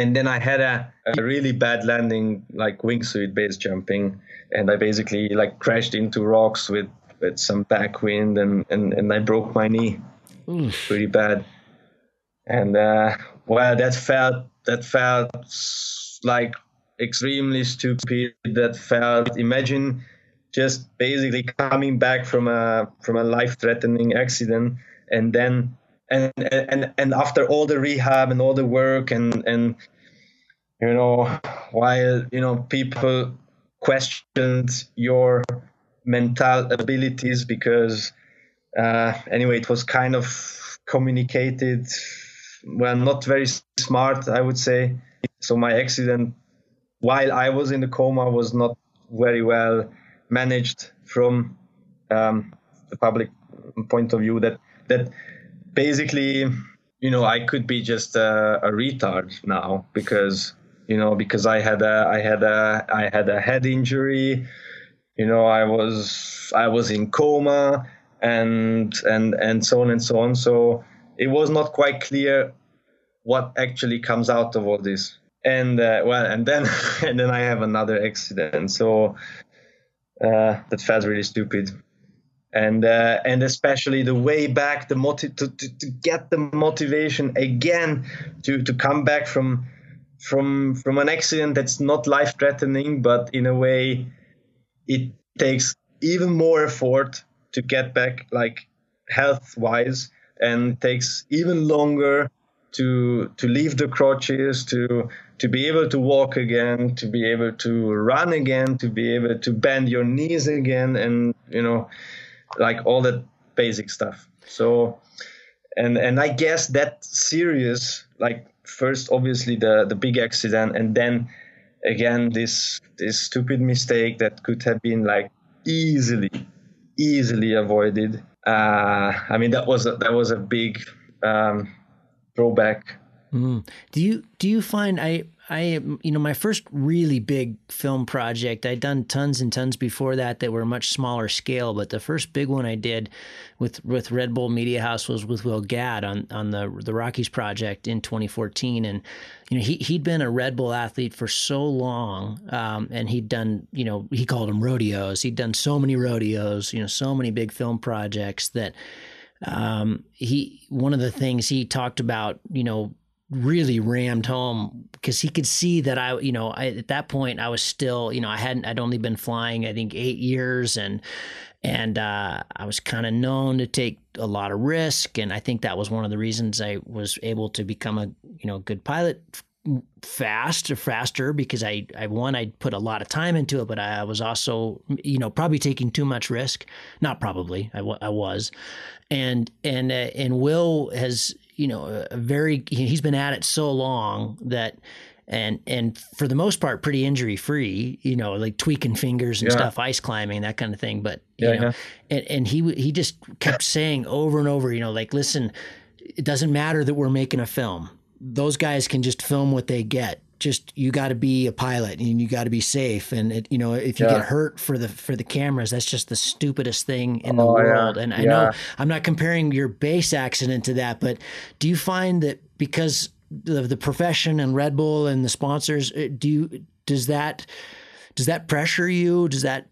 and then I had a, a really bad landing like wingsuit base jumping. And I basically like crashed into rocks with with some backwind and and, and I broke my knee. Oof. pretty bad. And uh, well that felt that felt like extremely stupid. That felt imagine just basically coming back from a from a life threatening accident and then and and and after all the rehab and all the work and and you know while you know people questioned your mental abilities because uh, anyway it was kind of communicated well not very smart i would say. So my accident while i was in the coma was not very well managed from um, the public point of view that that basically you know I could be just a, a, retard now because you know because I had a I had a I had a head injury you know I was I was in coma and and and so on and so on. So it was not quite clear what actually comes out of all this. And uh, well and then and then I have another accident. So uh, that felt really stupid. And uh, and especially the way back, the to, to, to get the motivation again to, to come back from from from an accident that's not life threatening, but in a way it takes even more effort to get back, like health wise, and takes even longer to to leave the crutches, to to be able to walk again, to be able to run again, to be able to bend your knees again, and you know, like all that basic stuff. So, and and I guess that serious, like first obviously the the big accident, and then again this this stupid mistake that could have been like easily easily avoided. Uh, I mean that was a, that was a big um, throwback. Mm. Do you do you find I I you know my first really big film project I'd done tons and tons before that that were much smaller scale but the first big one I did with with Red Bull Media House was with Will Gadd on on the the Rockies project in 2014 and you know he he'd been a Red Bull athlete for so long um, and he'd done you know he called them rodeos. He'd done so many rodeos you know so many big film projects that um, he one of the things he talked about, you know, really rammed home because he could see that I, you know, I, at that point I was still, you know, I hadn't, I'd only been flying, I think eight years and, and uh, I was kind of known to take a lot of risk. And I think that was one of the reasons I was able to become a, you know, good pilot fast or faster because I, I one I put a lot of time into it, but I was also you know probably taking too much risk. Not probably, I, w- I was, and and uh, and Will has you know a very he's been at it so long that and and for the most part pretty injury free you know like tweaking fingers and yeah. stuff ice climbing that kind of thing but you yeah, know yeah. And, and he he just kept saying over and over you know like listen it doesn't matter that we're making a film those guys can just film what they get just you got to be a pilot and you got to be safe and it, you know if you yeah. get hurt for the for the cameras that's just the stupidest thing in the oh, world yeah. and i yeah. know i'm not comparing your base accident to that but do you find that because of the profession and red bull and the sponsors uh, do you does that does that pressure you does that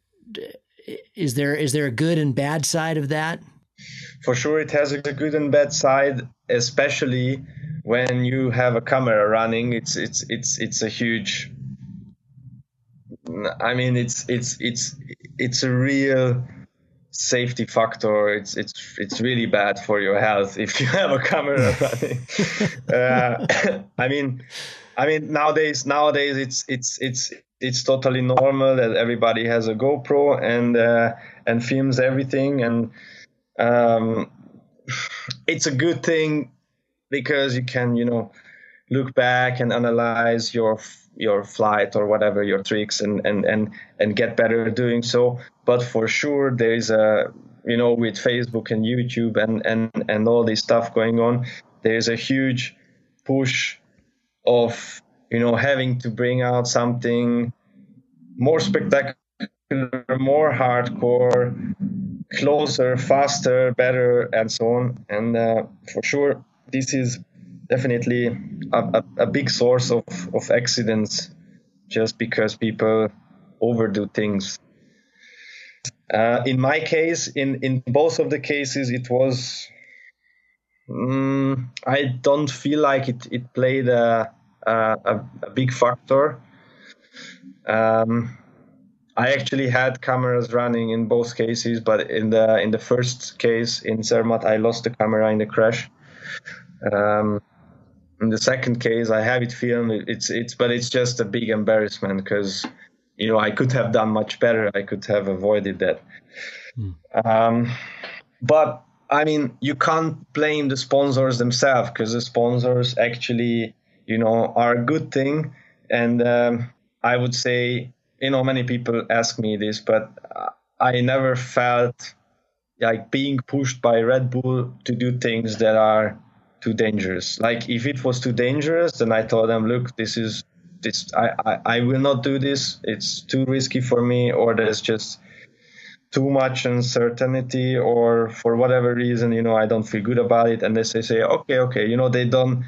is there is there a good and bad side of that for sure it has a good and bad side especially when you have a camera running, it's it's it's it's a huge. I mean, it's it's it's it's a real safety factor. It's it's it's really bad for your health if you have a camera running. uh, I mean, I mean nowadays nowadays it's it's it's it's totally normal that everybody has a GoPro and uh, and films everything and um, it's a good thing because you can you know look back and analyze your your flight or whatever your tricks and and and and get better doing so. But for sure there is a you know with facebook and youtube and and and all this stuff going on there's a huge push of you know having to bring out something more spectacular more hardcore closer faster better and so on. And uh, for sure this is definitely a, a, a, big source of, of accidents just because people overdo things. Uh, in my case, in, in both of the cases, it was. Um, I don't feel like it, it played a, a, a big factor. Um, I actually had cameras running in both cases, but in the in the first case in Zermatt, I lost the camera in the crash. Um, in the second case, I have it filmed. It's it's but it's just a big embarrassment because you know I could have done much better. I could have avoided that. Mm. Um, but I mean, you can't blame the sponsors themselves because the sponsors actually, you know, are a good thing. And um, I would say, you know, many people ask me this, but I never felt like being pushed by Red Bull to do things that are too dangerous. Like if it was too dangerous, then I told them, look, this is this I, I, I will not do this. It's too risky for me, or there's just too much uncertainty, or for whatever reason, you know, I don't feel good about it. And they say, say, okay, okay, you know, they don't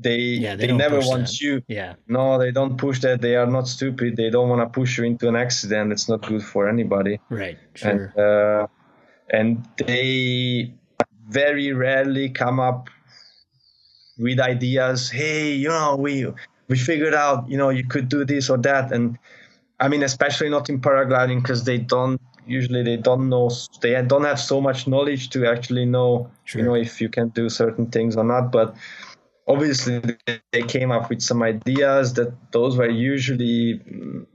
they yeah, they, they never want that. you. Yeah. No, they don't push that. They are not stupid. They don't want to push you into an accident. It's not good for anybody. Right. Sure. And, uh, and they very rarely come up with ideas. Hey, you know, we we figured out, you know, you could do this or that, and I mean, especially not in paragliding because they don't usually they don't know they don't have so much knowledge to actually know, sure. you know, if you can do certain things or not. But obviously, they came up with some ideas that those were usually mm,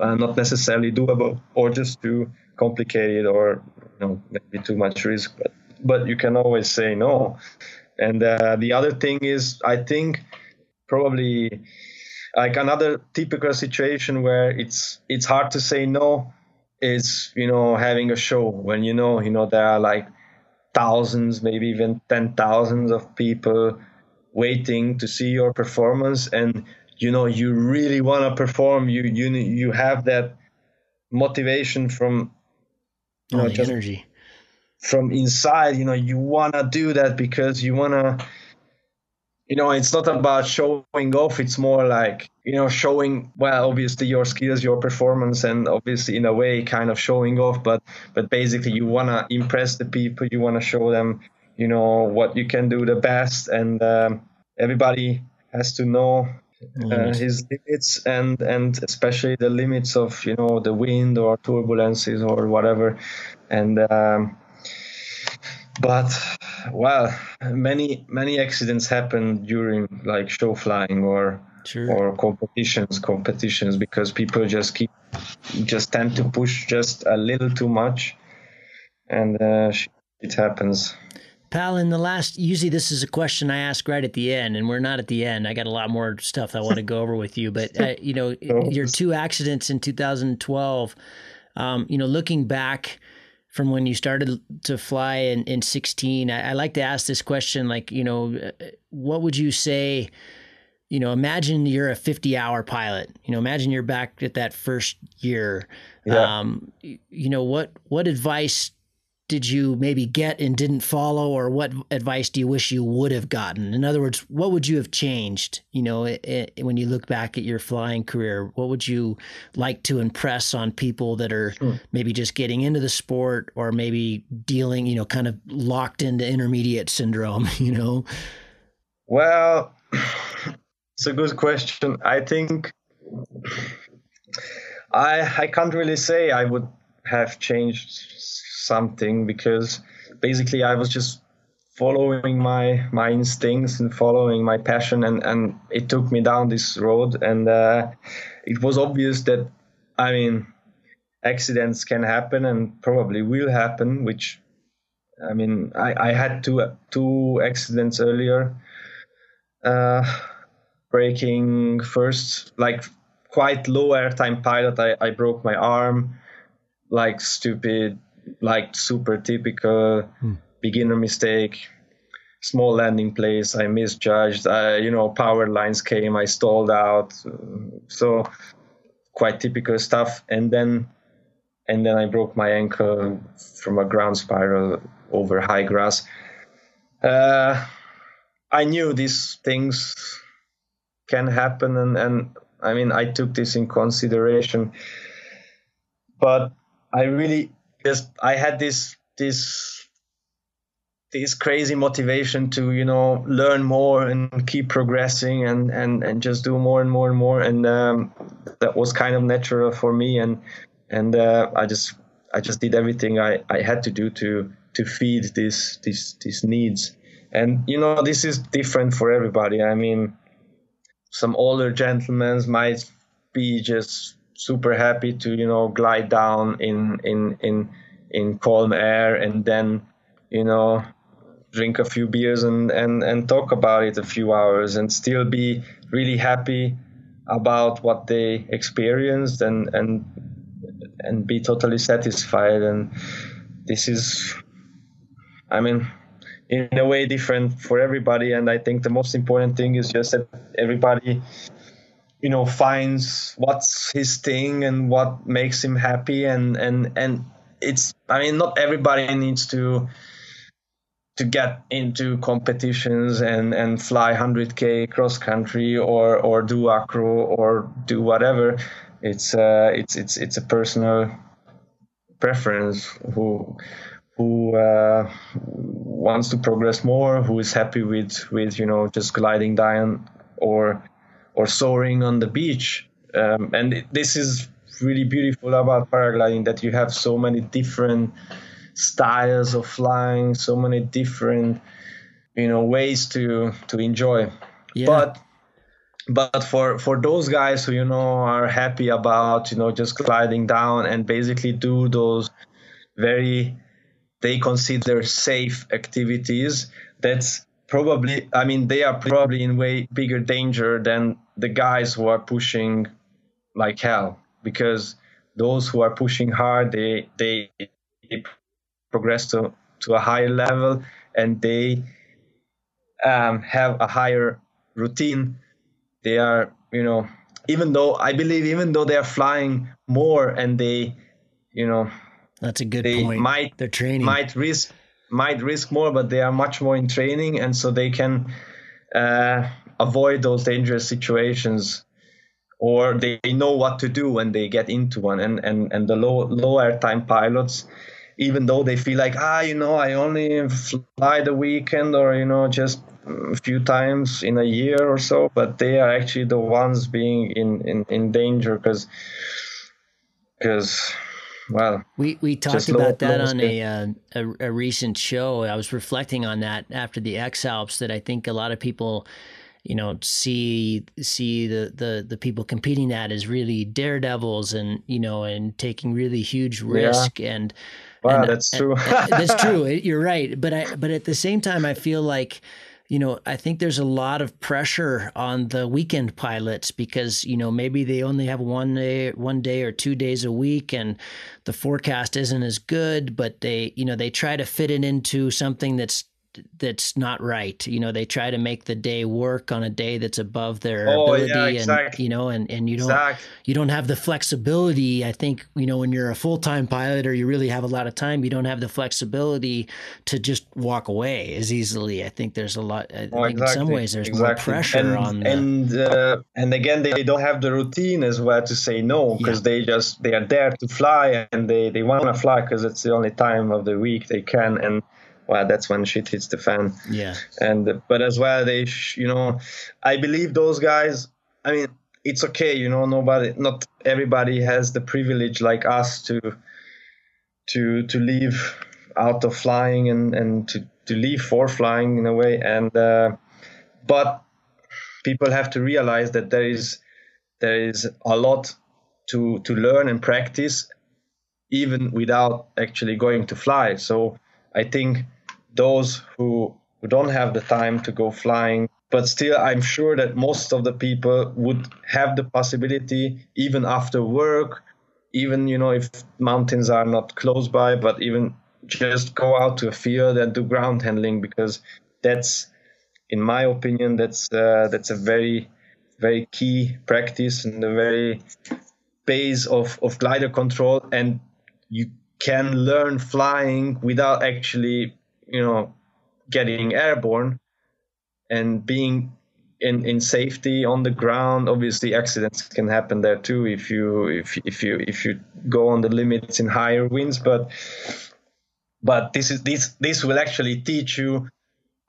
uh, not necessarily doable or just too complicated or you know maybe too much risk. But but you can always say no and uh, the other thing is, I think probably like another typical situation where it's it's hard to say no is you know having a show when you know you know there are like thousands maybe even ten thousands of people waiting to see your performance. And you know you really want to perform. You you you have that motivation from you know, just, energy from inside you know you want to do that because you want to you know it's not about showing off it's more like you know showing well obviously your skills your performance and obviously in a way kind of showing off but but basically you want to impress the people you want to show them you know what you can do the best and um, everybody has to know uh, his limits and and especially the limits of you know the wind or turbulences or whatever and um, but well, many many accidents happen during like show flying or Sure. or competitions competitions because people just keep just tend to push just a little too much, and uh, it happens. Pal, in the last, usually this is a question I ask right at the end, and we're not at the end. I got a lot more stuff I want to go over with you, but uh, you know, your two accidents in 2012. Um, you know, looking back from when you started to fly in, in 16, I, I like to ask this question: like, you know, uh, what would you say? You know, imagine you're a 50 hour pilot. You know, imagine you're back at that first year. Yeah. Um, you know, what what advice did you maybe get and didn't follow, or what advice do you wish you would have gotten? In other words, what would you have changed? You know, i i when you look back at your flying career, what would you like to impress on people that are maybe just getting into the sport, or maybe dealing, you know, kind of locked into intermediate syndrome? You know, Well, it's a good question. I think I I can't really say I would have changed something because basically I was just following my my instincts and following my passion and and it took me down this road and uh, it was obvious that I mean accidents can happen and probably will happen which I mean I, I had two two accidents earlier uh, breaking first like quite low airtime pilot. I, I broke my arm like stupid like super typical beginner mistake small landing place i misjudged I, you know power lines came i stalled out so quite typical stuff. And then and then i broke my ankle from a ground spiral over high grass. Uh, i knew these things can happen and, and i mean i took this in consideration. But i really just i had this this this crazy motivation to you know learn more and keep progressing and and and just do more and more and more. And um, that was kind of natural for me. And and uh, i just i just did everything i i had to do to to feed these these these needs. And you know this is different for everybody. I mean some older gentlemen might be just super happy to you know glide down in in in in calm air and then you know drink a few beers and and and talk about it a few hours and still be really happy about what they experienced and and and be totally satisfied. And this is i mean in a way different for everybody. And i think the most important thing is just that everybody you know finds what's his thing and what makes him happy and and and it's i mean not everybody needs to to get into competitions and and fly 100k cross country or or do acro or do whatever. It's uh it's it's it's a personal preference who who uh, wants to progress more, who is happy with with you know just gliding down or or soaring on the beach. Um, and it, this is really beautiful about paragliding that you have so many different styles of flying, so many different you know ways to to enjoy. Yeah. But but for for those guys who you know are happy about you know just gliding down and basically do those very they consider safe activities that's probably i mean they are probably in way bigger danger than the guys who are pushing like hell because those who are pushing hard they they, they progress to to a higher level and they um, have a higher routine they are you know even though i believe even though they are flying more and they you know that's a good they point. might They're training. might risk might risk more but they are much more in training and so they can uh, avoid those dangerous situations or they know what to do when they get into one and and and the low low airtime pilots even though they feel like ah you know i only fly the weekend or you know just a few times in a year or so but they are actually the ones being in in, in danger because because well, we we talked about that on a, uh, a, a recent show. I was reflecting on that after the X Alps that I think a lot of people you know see see the the the people competing that as really daredevils and you know and taking really huge risk yeah. and wow and, that's true. Uh, that's true. You're right. But i but at the same time i feel like you know, I think there's a lot of pressure on the weekend pilots because, you know, maybe they only have one day, one day or two days a week and the forecast isn't as good, but they, you know, they try to fit it into something that's that's not right. You know, they try to make the day work on a day that's above their oh, ability, yeah, exactly. and you know, and and you don't exactly. you don't have the flexibility. I think you know when you're a full time pilot or you really have a lot of time, you don't have the flexibility to just walk away as easily. I think there's a lot. I oh, think exactly. in some ways there's more pressure and, on the, and uh, and again they don't have the routine as well to say no because yeah. they just they are there to fly and they they want to fly because it's the only time of the week they can and well, that's when shit hits the fan. Yeah. And but as well, they, sh- you know, I believe those guys. I mean, it's okay, you know. Nobody, not everybody has the privilege like us to, to to leave out of flying and and to to leave for flying in a way. And uh, but people have to realize that there is there is a lot to to learn and practice even without actually going to fly. So I think those who, who don't have the time to go flying. But still, I'm sure that most of the people would have the possibility, even after work, even you know if mountains are not close by, but even just go out to a field and do ground handling because that's, in my opinion, that's uh, that's a very very key practice and a very base of, of glider control and you can learn flying without actually you know getting airborne and being in, in safety on the ground. Obviously accidents can happen there too if you if, if you if you go on the limits in higher winds but but this is this this will actually teach you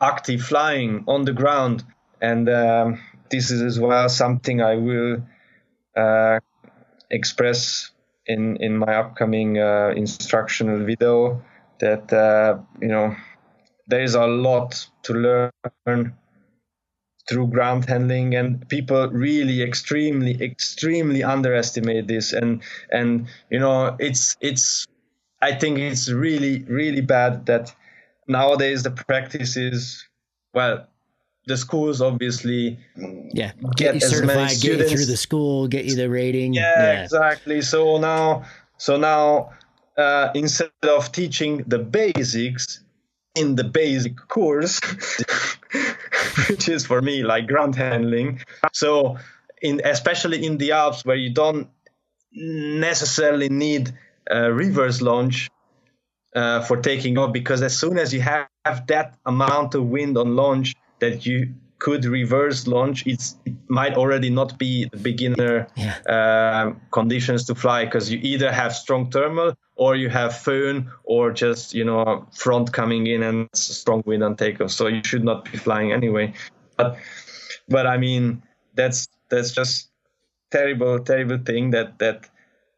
active flying on the ground. And um, this is as well something i will uh, express in in my upcoming uh, instructional video that uh, you know there is a lot to learn through ground handling and people really extremely extremely underestimate this. And and you know it's it's i think it's really really bad that nowadays the practice is well the schools obviously yeah get, get you certified get you through the school get you the rating. Yeah, yeah. exactly. So now so now uh, instead of teaching the basics in the basic course, which is for me like ground handling. So, in especially in the Alps where you don't necessarily need a reverse launch uh, for taking off, because as soon as you have, have that amount of wind on launch that you could reverse launch, it's, it might already not be the beginner yeah. uh, conditions to fly because you either have strong thermal or you have föhn or just you know front coming in and strong wind on takeoff. So you should not be flying anyway. But but I mean that's that's just terrible terrible thing that that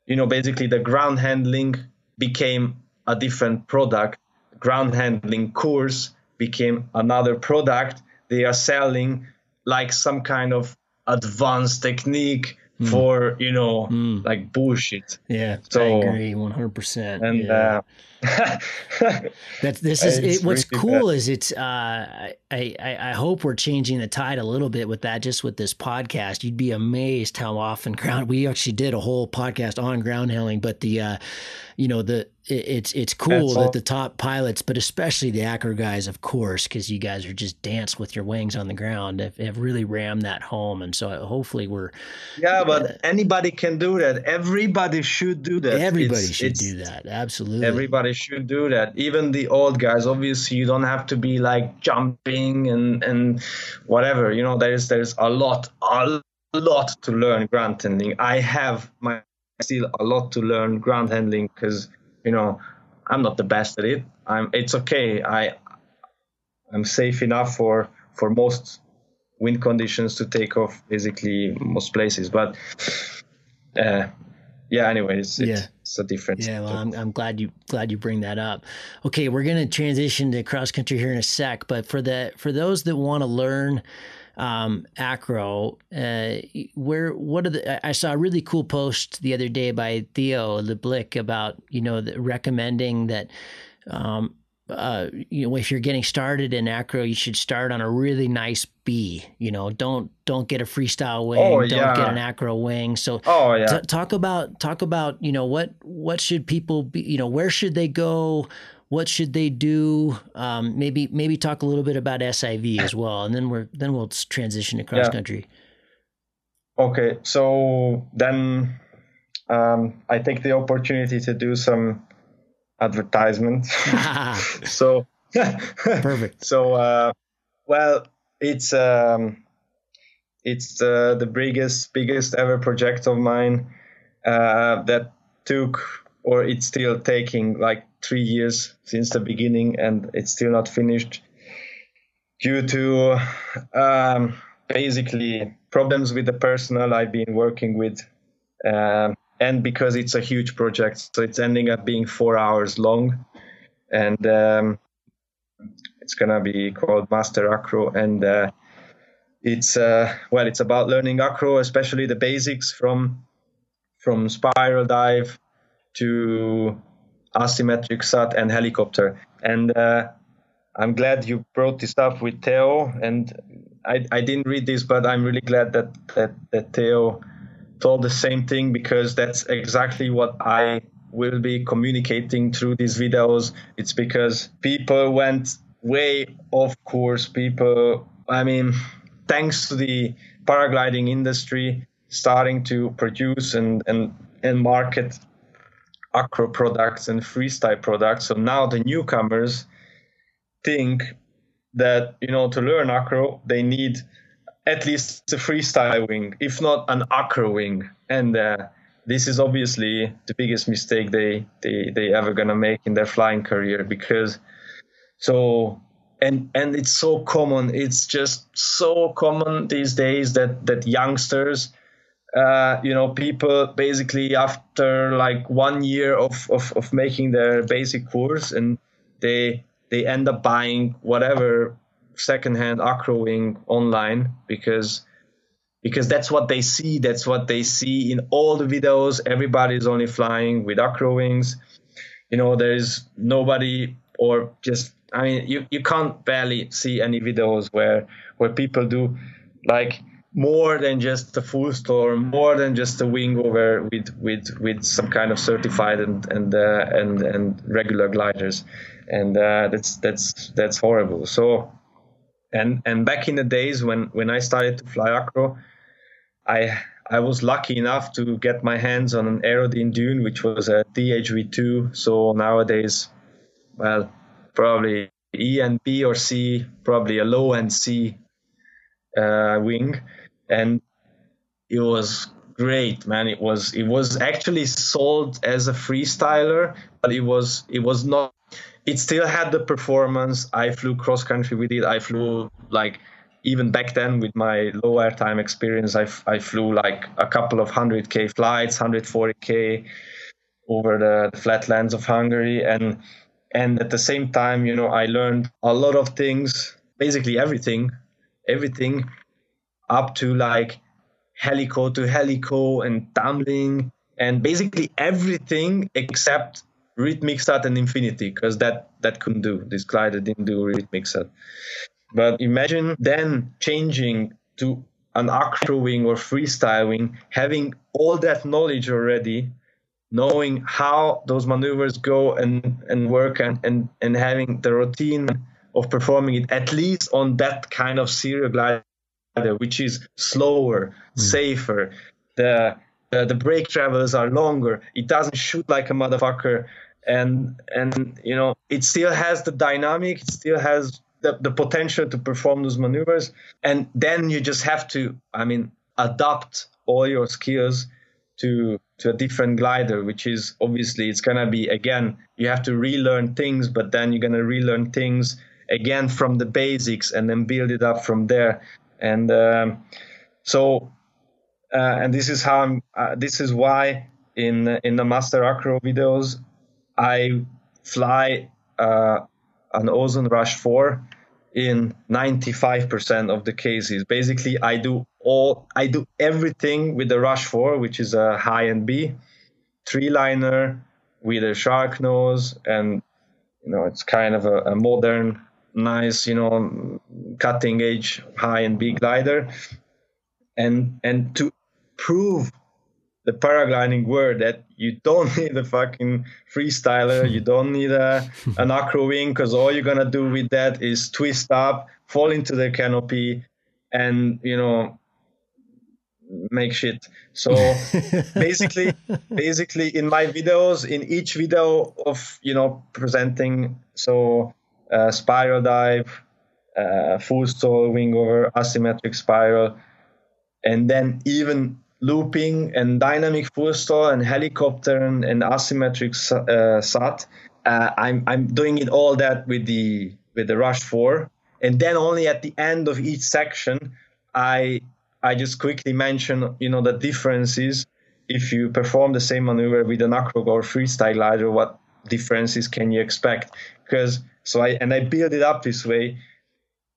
you know basically the ground handling became a different product. Ground handling course became another product they are selling like some kind of advanced technique mm. for you know mm. like bullshit yeah so i agree 100% and yeah. uh that's this is it, what's really cool bad. is it's uh I, I i hope we're changing the tide a little bit with that just with this podcast you'd be amazed how often ground we actually did a whole podcast on ground handling but the uh you know the it's it's cool that the top pilots, but especially the acro guys, of course, because you guys are just dance with your wings on the ground, have, have really rammed that home, and so hopefully we're. Yeah, but uh, anybody can do that. Everybody should do that. Everybody it's, should it's, do that. Absolutely. Everybody should do that. Even the old guys. Obviously, you don't have to be like jumping and and whatever. You know, there's there's a lot a lot to learn ground handling. I have my still a lot to learn ground handling because you know I'm not the best at it. I'm it's okay. I I'm safe enough for for most wind conditions to take off basically most places. But uh, yeah, anyways, yeah. it's a difference. Yeah, well, I'm, I'm glad you glad you bring that up. Okay, we're going to transition to cross country here in a sec, but for the for those that want to learn um, acro, uh, where what are the? I saw a really cool post the other day by Theo de Blic about you know the, recommending that. Um, uh, you know, if you're getting started in acro, you should start on a really nice B. You know, don't don't get a freestyle wing, Oh, don't yeah. get an acro wing. So, Oh yeah. T- talk about talk about you know what what should people be you know where should they go what should they do um, maybe maybe talk a little bit about SIV as well and then we're then we'll transition to cross Yeah. country Okay, so then um, I take the opportunity to do some advertisement. so Perfect. So uh, well, it's um, it's uh, the biggest biggest ever project of mine uh, that took or it's still taking like three years since the beginning, and it's still not finished due to um, basically problems with the personnel I've been working with. Um, and because it's a huge project, so it's ending up being four hours long, and um, it's gonna be called Master Acro, and uh, it's uh, well, it's about learning acro, especially the basics from from spiral dive to asymmetric sat and helicopter. And uh, I'm glad you brought this up with Theo. And I, I didn't read this, but I'm really glad that that, that Theo told the same thing because that's exactly what I will be communicating through these videos. It's because people went way off course. People, I mean, thanks to the paragliding industry starting to produce and, and, and market acro products and freestyle products. So now the newcomers think that, you know, to learn acro, they need at least a freestyle wing, if not an acro wing. And uh, this is obviously the biggest mistake they, they, they ever gonna make in their flying career because so and and it's so common it's just so common these days that that youngsters uh, you know people basically after like one year of, of of making their basic course and they they end up buying whatever secondhand acro wing online because because that's what they see that's what they see in all the videos. Everybody's only flying with acro wings you know there's nobody or just i mean you, you can't barely see any videos where where people do like more than just a full stall, more than just a wing over with with with some kind of certified and and uh, and and regular gliders. And uh, that's that's that's horrible. So and and back in the days when when i started to fly acro i I was lucky enough to get my hands on an Aerodyne Dune, which was a DHV2. So nowadays, well, probably E and B or C, probably a low end C uh, wing, and it was great, man. It was it was actually sold as a freestyler, but it was it was not. It still had the performance. I flew cross country with it. I flew like even back then with my low airtime experience, I flew like a couple of 100k flights, 140k over the flatlands of Hungary. And, and at the same time, you know, I learned a lot of things, basically everything, everything up to like helico to helico and tumbling and basically everything except rhythmic and infinity because that, that couldn't do. This glider didn't do rhythmic. But imagine then changing to an acro wing or freestyle wing, having all that knowledge already, knowing how those maneuvers go and, and work and, and, and having the routine of performing it at least on that kind of serial glider, which is slower, mm. safer. The, the the brake travels are longer. It doesn't shoot like a motherfucker. And and you know, it still has the dynamic, it still has the, the potential to perform those maneuvers and then you just have to i mean adapt all your skills to to a different glider which is obviously it's going to be again you have to relearn things but then you're going to relearn things again from the basics and then build it up from there and um, so uh, and this is how i'm uh, this is why in in the master acro videos, I fly uh, an ozone Rush 4 in 95% of the cases. Basically, I do all I do everything with the Rush 4, which is a high end B, three liner with a shark nose, and you know it's kind of a, a modern, nice, you know, cutting edge high and big glider, and and to prove the paragliding word that you don't need a fucking freestyler, you don't need a an acro wing, because all you're gonna do with that is twist up, fall into the canopy, and you know make shit. So basically, basically in my videos, in each video of you know presenting, so uh, spiral dive, uh, full stall, wing over, asymmetric spiral, and then even looping and dynamic full stall and helicopter and, and asymmetric uh, SAT. Uh, I'm I'm doing it all that with the with the Rush Four, and then only at the end of each section, I I just quickly mention you know the differences. If you perform the same maneuver with an acro or freestyle glider, what differences can you expect? Because so I and I build it up this way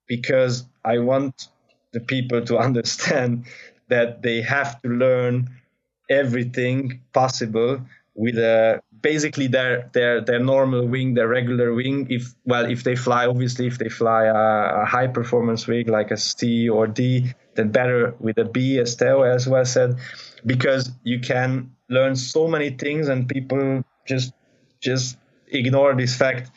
because I want the people to understand that they have to learn everything possible with a basically their their their normal wing, their regular wing. If well, if they fly, obviously, if they fly a, a high performance wing like a C or D, then better with a B, as Theo as well said, because you can learn so many things, and people just just ignore this fact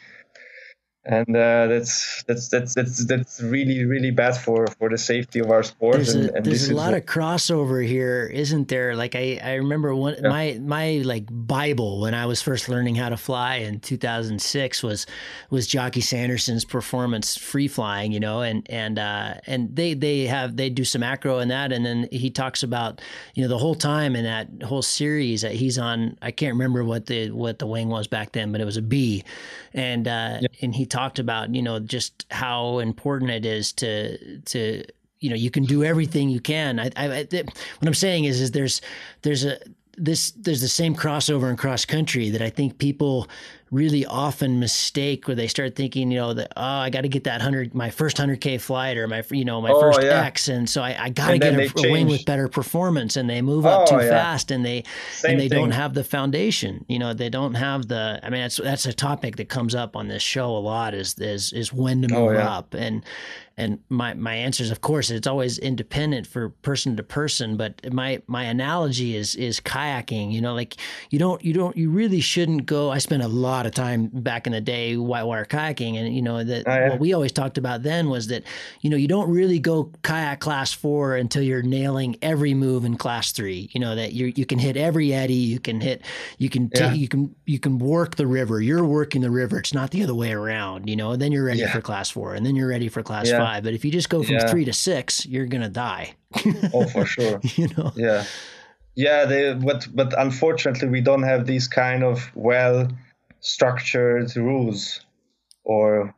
and uh, that's that's that's that's that's really really bad for for the safety of our sport. There's and, a, and there's a lot what, of crossover here, isn't there? Like I I remember one yeah. my my like Bible when I was first learning how to fly in 2006 was was Jocky Sanderson's performance free flying, you know, and and uh, and they they have they do some acro in that, and then he talks about you know the whole time in that whole series that he's on. I can't remember what the what the wing was back then, but it was a B, and uh, yeah. and he talked about you know just how important it is to to you know you can do everything you can. I, I, what I'm saying is is there's there's a this there's the same crossover in cross country that I think people really often mistake where they start thinking, you know, that oh, I got to get that hundred, my first hundred k flight or my, you know, my oh, first yeah. X, and so I, I got to get a, a, wing with better performance, and they move oh, up too yeah. fast, and they Same and they thing. don't have the foundation. You know, they don't have the. I mean, that's that's a topic that comes up on this show a lot. Is is is when to oh, move oh, yeah. up, and and my my answer is of course it's always independent for person to person but my my analogy is is kayaking you know like you don't you don't you really shouldn't go i spent a lot of time back in the day whitewater kayaking and you know that oh, yeah. what we always talked about then was that you know you don't really go kayak class 4 until you're nailing every move in class 3 you know that you you can hit every eddy you can hit you can yeah. you can you can work the river you're working the river it's not the other way around you know and then you're ready yeah. for class 4 and then you're ready for class 5 five. But if you just go from yeah. three to six, you're gonna die. oh, for sure. you know. Yeah, yeah. They, but but unfortunately, we don't have these kind of well structured rules or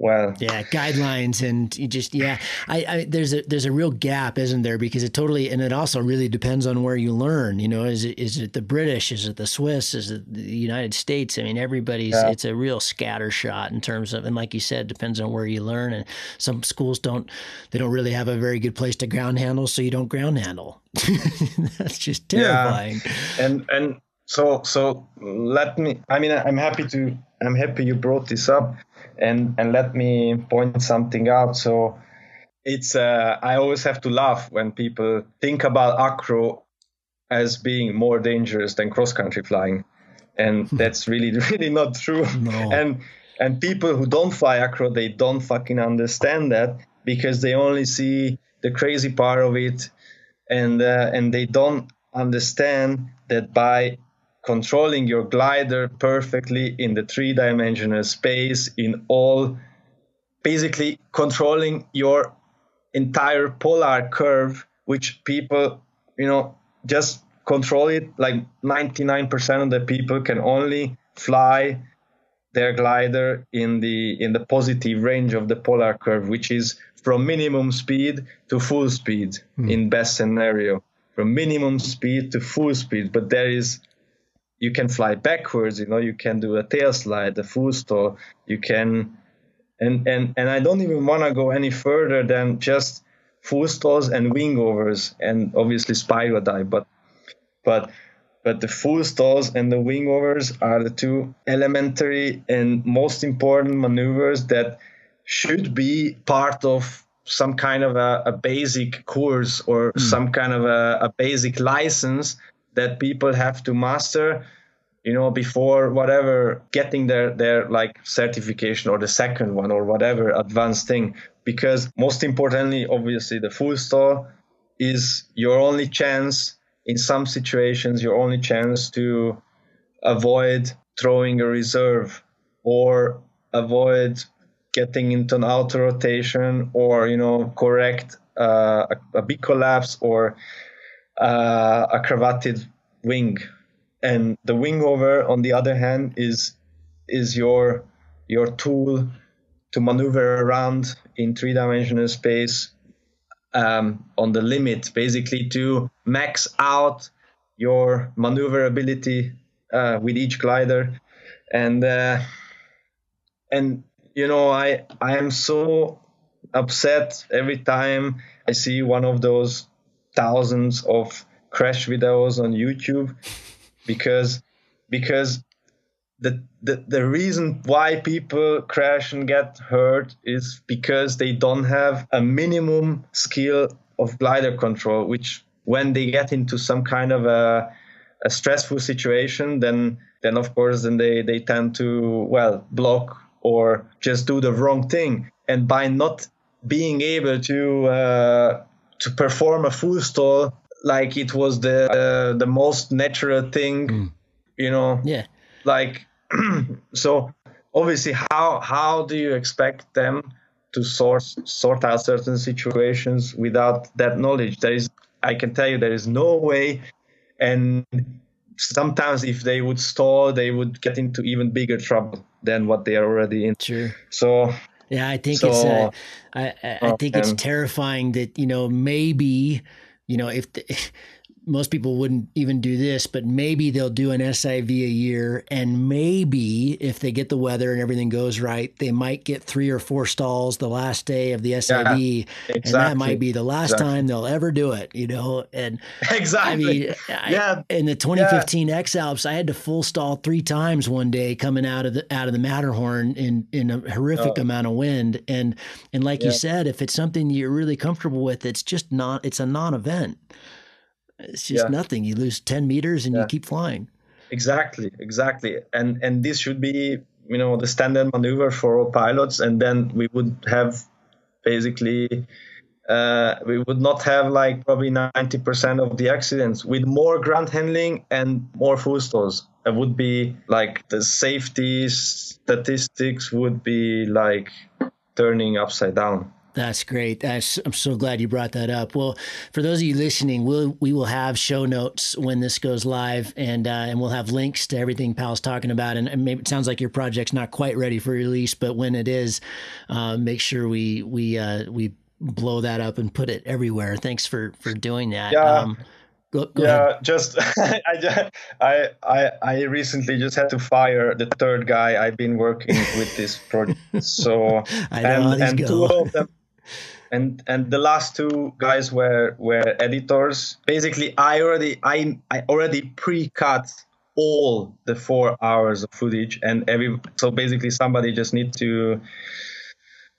well yeah guidelines and you just yeah. I, I, there's a there's a real gap isn't there? Because it totally and it also really depends on where you learn you know is it is it the british? Is it the swiss? Is it the united states? I mean everybody's yeah. it's a real scatter shot in terms of and like you said depends on where you learn. And some schools don't they don't really have a very good place to ground handle so you don't ground handle. That's just terrifying. Yeah. and and so so let me i mean i'm happy to i'm happy you brought this up and and let me point something out. So it's uh, i always have to laugh when people think about acro as being more dangerous than cross country flying. And that's really really not true. No. and and people who don't fly acro they don't fucking understand that because they only see the crazy part of it. And uh, and they don't understand that by controlling your glider perfectly in the three dimensional space in all basically controlling your entire polar curve which people you know just control it like 99% of the people can only fly their glider in the in the positive range of the polar curve which is from minimum speed to full speed mm. in best scenario from minimum speed to full speed, but there is you can fly backwards, you know, you can do a tail slide, a full stall, you can and and and I don't even want to go any further than just full stalls and wing overs and obviously spiral dive, but but but the full stalls and the wing overs are the two elementary and most important maneuvers that should be part of some kind of a, a basic course or mm. some kind of a, a basic license that people have to master you know before whatever getting their their like certification or the second one or whatever advanced thing. Because most importantly obviously the full stall is your only chance in some situations your only chance to avoid throwing a reserve or avoid getting into an auto rotation or you know correct uh, a, a, big collapse or uh, a cravated wing. And the wing over on the other hand is is your your tool to maneuver around in three-dimensional space um, on the limit basically to max out your maneuverability uh, with each glider. And uh, and you know i i am so upset every time i see one of those thousands of crash videos on youtube because because the, the the reason why people crash and get hurt is because they don't have a minimum skill of glider control which when they get into some kind of a, a stressful situation then then of course then they they tend to well block or just do the wrong thing. And by not being able to uh, to perform a full stall like it was the uh, the most natural thing mm. you know? Yeah. Like so obviously how how do you expect them to sort sort out certain situations without that knowledge? There is i can tell you there is no way. And sometimes if they would stall they would get into even bigger trouble than what they are already in. Sure so yeah i think so, it's uh, I, I, I think it's terrifying that you know maybe you know, if the, most people wouldn't even do this, but maybe they'll do an SIV a year. And maybe if they get the weather and everything goes right, they might get three or four stalls the last day of the SIV. Yeah, exactly. And that might be the last exactly. time they'll ever do it, you know? And exactly. I mean, yeah. I, in the 2015 yeah. X Alps, I had to full stall three times one day coming out of the, out of the Matterhorn in, in a horrific oh. amount of wind. And, and like yeah. you said, if it's something you're really comfortable with, it's just not, it's a non event. It's just yeah. nothing. You lose 10 meters and yeah. you keep flying. Exactly, exactly. And and this should be, you know, the standard maneuver for all pilots and then we would have basically uh, we would not have like probably 90% of the accidents with more ground handling and more full stalls. It would be like the safety statistics would be like turning upside down. That's great. That's, I'm so glad you brought that up. Well, for those of you listening, we'll, we will have show notes when this goes live, and uh, and we'll have links to everything Pal's talking about. And, and, maybe it sounds like your project's not quite ready for release, but when it is, uh, make sure we we uh, we blow that up and put it everywhere. Thanks for for doing that. Yeah. Um, Go, go yeah, ahead. just I, just I I I recently just had to fire the third guy I've been working with this project. So and, and two of them and and the last two guys were were editors. Basically i already i i already pre-cut all the four hours of footage and every so basically somebody just need to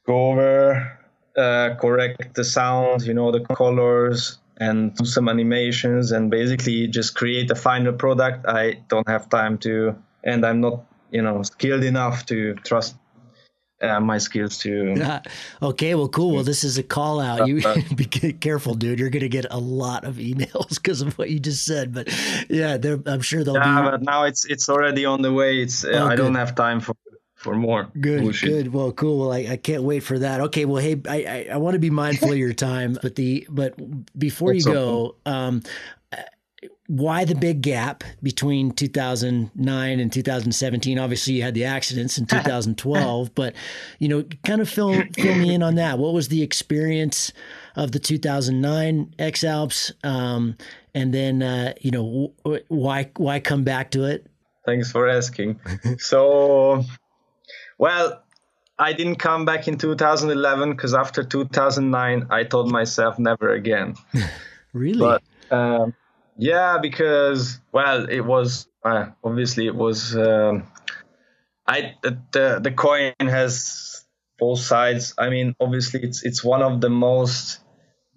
go over uh, correct the sound you know the colors and do some animations and basically just create a final product. I don't have time to and i'm not you know skilled enough to trust uh, my skills too. okay, well, cool. Well, this is a call out. You be careful, dude. You're going to get a lot of emails because of what you just said. But yeah, I'm sure they'll yeah, be. but now it's it's already on the way. It's oh, I good. don't have time for for more. Good, bullshit. good. Well, cool. Well, I, I can't wait for that. Okay. Well, hey, I I, I want to be mindful of your time, but the but before That's you go, um, why the big gap between 2009 and 2017 obviously you had the accidents in 2012 but you know kind of fill fill me in on that what was the experience of the 2009 X Alps, um, and then uh, you know w- why why come back to it? Thanks for asking. so, well, I didn't come back in 2011 because after 2009, I told myself never again. really? But um, yeah, because well, it was uh, obviously it was. Um, I the the coin has both sides. I mean, obviously it's it's one of the most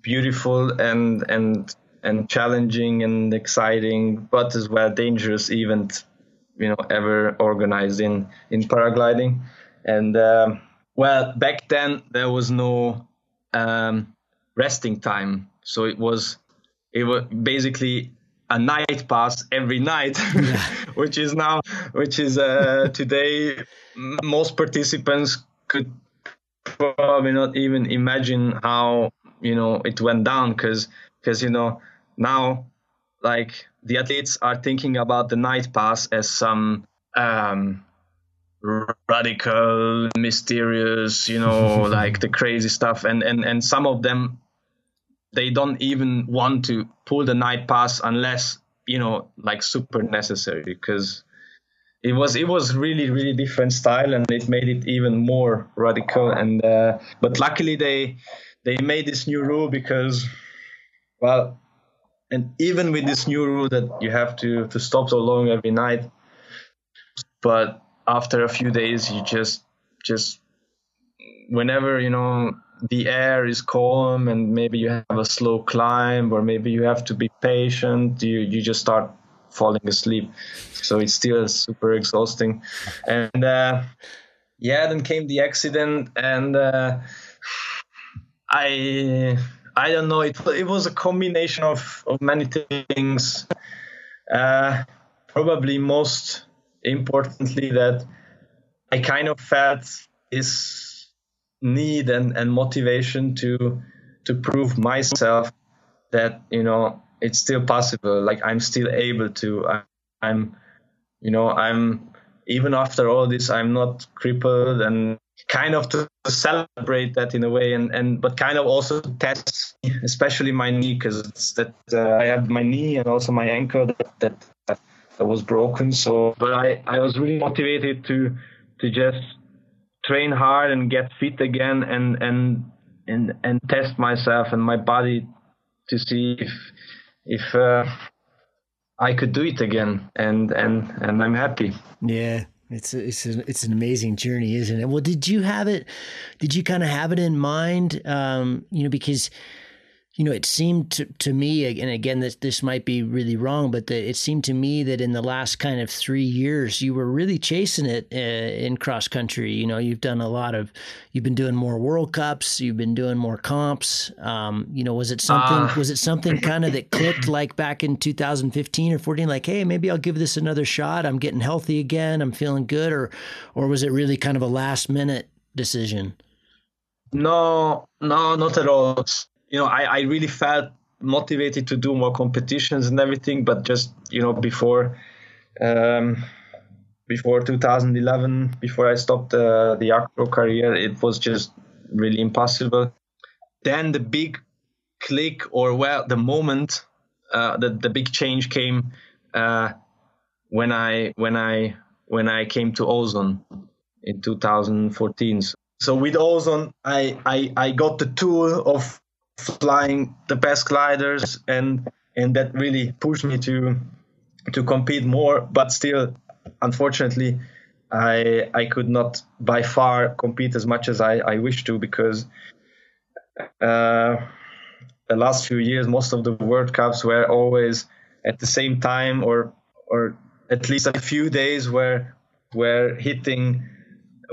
beautiful and and and challenging and exciting, but as well dangerous event you know ever organized in in paragliding. And um, well, back then there was no um, resting time, so it was it was basically a night pass every night, yeah. which is now, which is uh, today, most participants could probably not even imagine how you know it went down because because you know now like the athletes are thinking about the night pass as some um, radical, mysterious, you know, like the crazy stuff, and and and some of them they don't even want to pull the night pass unless you know like super necessary because it was it was really really different style and it made it even more radical and uh, but luckily they they made this new rule because well and even with this new rule that you have to to stop so long every night but after a few days you just just whenever you know the air is calm and maybe you have a slow climb or maybe you have to be patient you you just start falling asleep. So it's still super exhausting. And uh, yeah then came the accident and uh, i i don't know. It, it was a combination of, of many things. Uh, probably most importantly that i kind of felt is need and, and motivation to to prove myself that you know it's still possible. Like i'm still able to. I'm you know i'm even after all this i'm not crippled and kind of to celebrate that in a way and and but kind of also test especially my knee because that uh, i have my knee and also my ankle that, that that was broken. So but i i was really motivated to to just train hard and get fit again and and and and test myself and my body to see if if uh, I could do it again and and and I'm happy. Yeah. It's it's a, it's an amazing journey, isn't it? Well, did you have it? Did you kind of have it in mind? Um, you know, because you know, it seemed to, to me, and again, this this might be really wrong, but the, it seemed to me that in the last kind of three years, you were really chasing it uh, in cross country. You know, you've done a lot of, you've been doing more World Cups, you've been doing more comps. Um, you know, was it something? Uh, was it something kind of that clicked like back in 2015 or 14? Like, hey, maybe I'll give this another shot. I'm getting healthy again. I'm feeling good, or or was it really kind of a last minute decision? No, no, not at all you know, I, I really felt motivated to do more competitions and everything, but just you know before um, before 2011, before I stopped uh, the acro career, it was just really impossible. Then the big click, or well, the moment, uh, the the big change came uh, when I when I when I came to Ozone in 2014. So with Ozone, I, I I got the tool of flying the best gliders and and that really pushed me to to compete more but still unfortunately i i could not by far compete as much as i i wish to because uh, the last few years most of the world cups were always at the same time or or at least a few days where were hitting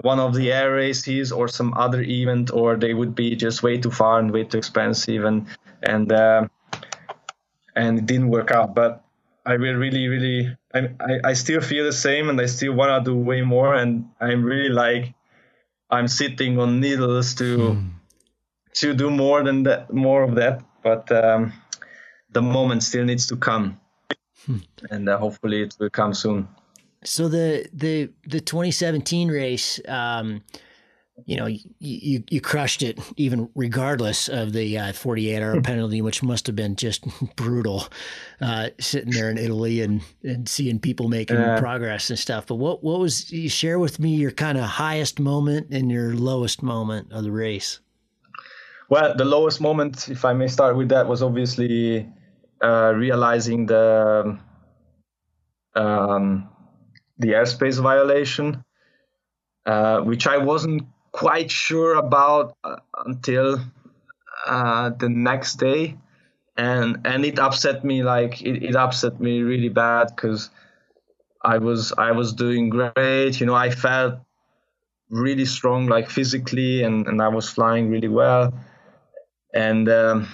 one of the air races or some other event, or they would be just way too far and way too expensive, and and uh, and it didn't work out. But I will really, really, I, I, still feel the same, and I still want to do way more, and I'm really like, I'm sitting on needles to hmm. to do more than that, more of that. But um, the moment still needs to come, hmm. and uh, hopefully it will come soon. So the the the 2017 race, um, you know, you, you, you crushed it even regardless of the uh, 48 hour penalty, which must have been just brutal, uh, sitting there in Italy and, and seeing people making uh, progress and stuff. But what, what was, you share with me your kind of highest moment and your lowest moment of the race? Well, the lowest moment, if I may start with that, was obviously uh, realizing the um, the airspace violation, uh, which I wasn't quite sure about uh, until uh, the next day, and and it upset me like it, it upset me really bad because I was I was doing great. You know, I felt really strong like physically, and and I was flying really well, and. Um,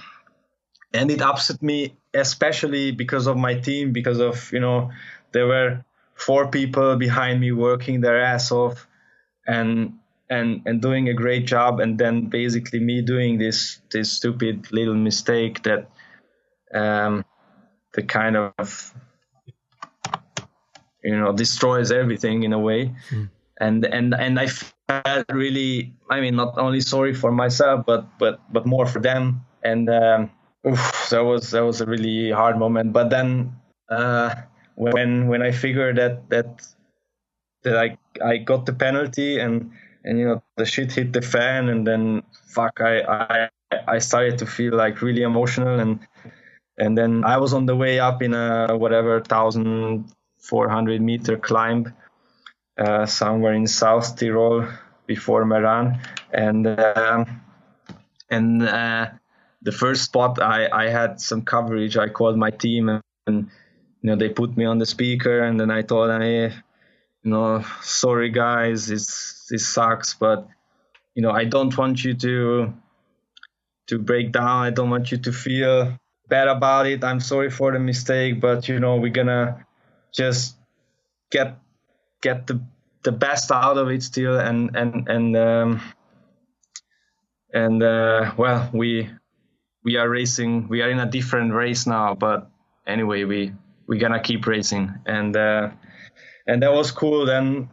and it upset me especially because of my team because of you know there were four people behind me working their ass off and and and doing a great job and then basically me doing this this stupid little mistake that um the kind of you know destroys everything in a way. Mm. and and and i felt really i mean not only sorry for myself but but but more for them. And um oof, that was that was a really hard moment. But then uh when when i figured that that that i i got the penalty and and you know the shit hit the fan and then fuck I I I started to feel like really emotional and and then I was on the way up in a whatever thousand four hundred meter climb uh, somewhere in South Tyrol before Meran. And um, and uh, the first spot I I had some coverage. I called my team and, and you know they put me on the speaker and then I told them hey you know sorry guys it's this sucks, but you know, I don't want you to to break down. I don't want you to feel bad about it. I'm sorry for the mistake, but you know, we're gonna just get get the the best out of it still and and and um and uh well we we are racing we are in a different race now but anyway we we're gonna keep racing and uh and that was cool then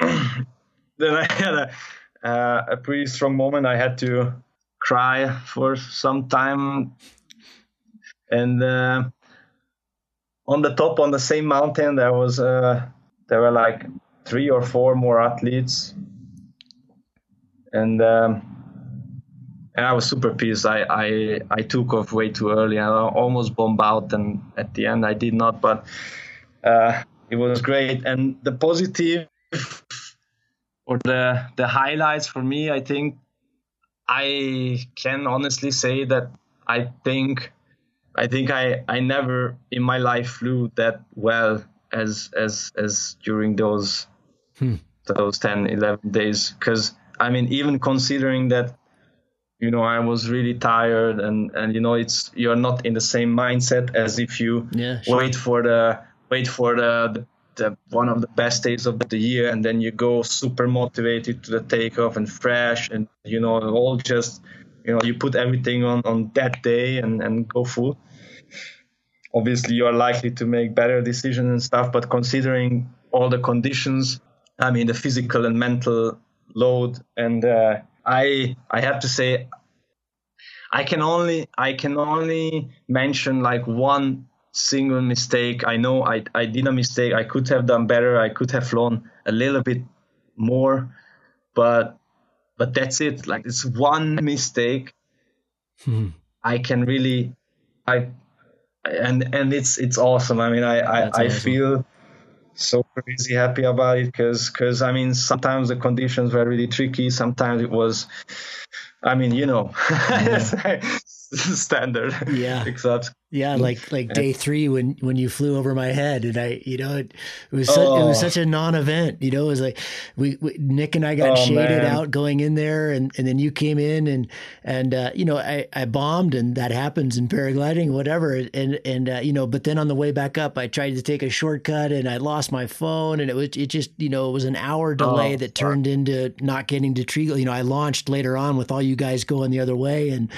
then I had a, uh, a pretty strong moment. I had to cry for some time, and uh, on the top, on the same mountain, there was uh, there were like three or four more athletes, and. Um, and I was super pissed. I, I I took off way too early. I almost bombed out, and at the end I did not. But uh, it was great. And the positive or the the highlights for me, I think I can honestly say that I think I think I I never in my life flew that well as as as during those hmm. those 10 11 days because I mean even considering that you know I was really tired and and you know it's you're not in the same mindset as if you yeah, sure. wait for the wait for the, the the one of the best days of the year, and then you go super motivated to the takeoff and fresh, and you know all just you know you put everything on on that day and and go full. Obviously, you are likely to make better decisions and stuff, but considering all the conditions, I mean the physical and mental load, and uh, I I have to say I can only I can only mention like one single mistake. I know I, I did a mistake. I could have done better. I could have flown a little bit more, but but that's it. Like it's one mistake. Hmm. I can really I and and it's it's awesome. I mean I I, I awesome. feel so crazy happy about it because because I mean sometimes the conditions were really tricky. Sometimes it was I mean you know yeah. standard. Yeah. Except yeah, like like day three when when you flew over my head, and I, you know, it, it was such, oh. it was such a non-event. You know, it was like we, we Nick and I got oh, shaded man. out going in there, and, and then you came in, and and uh, you know I, I bombed, and that happens in paragliding, whatever, and and uh, you know, but then on the way back up, I tried to take a shortcut, and I lost my phone, and it was it just you know it was an hour delay oh, that turned into not getting to Treagle. You know, I launched later on with all you guys going the other way, and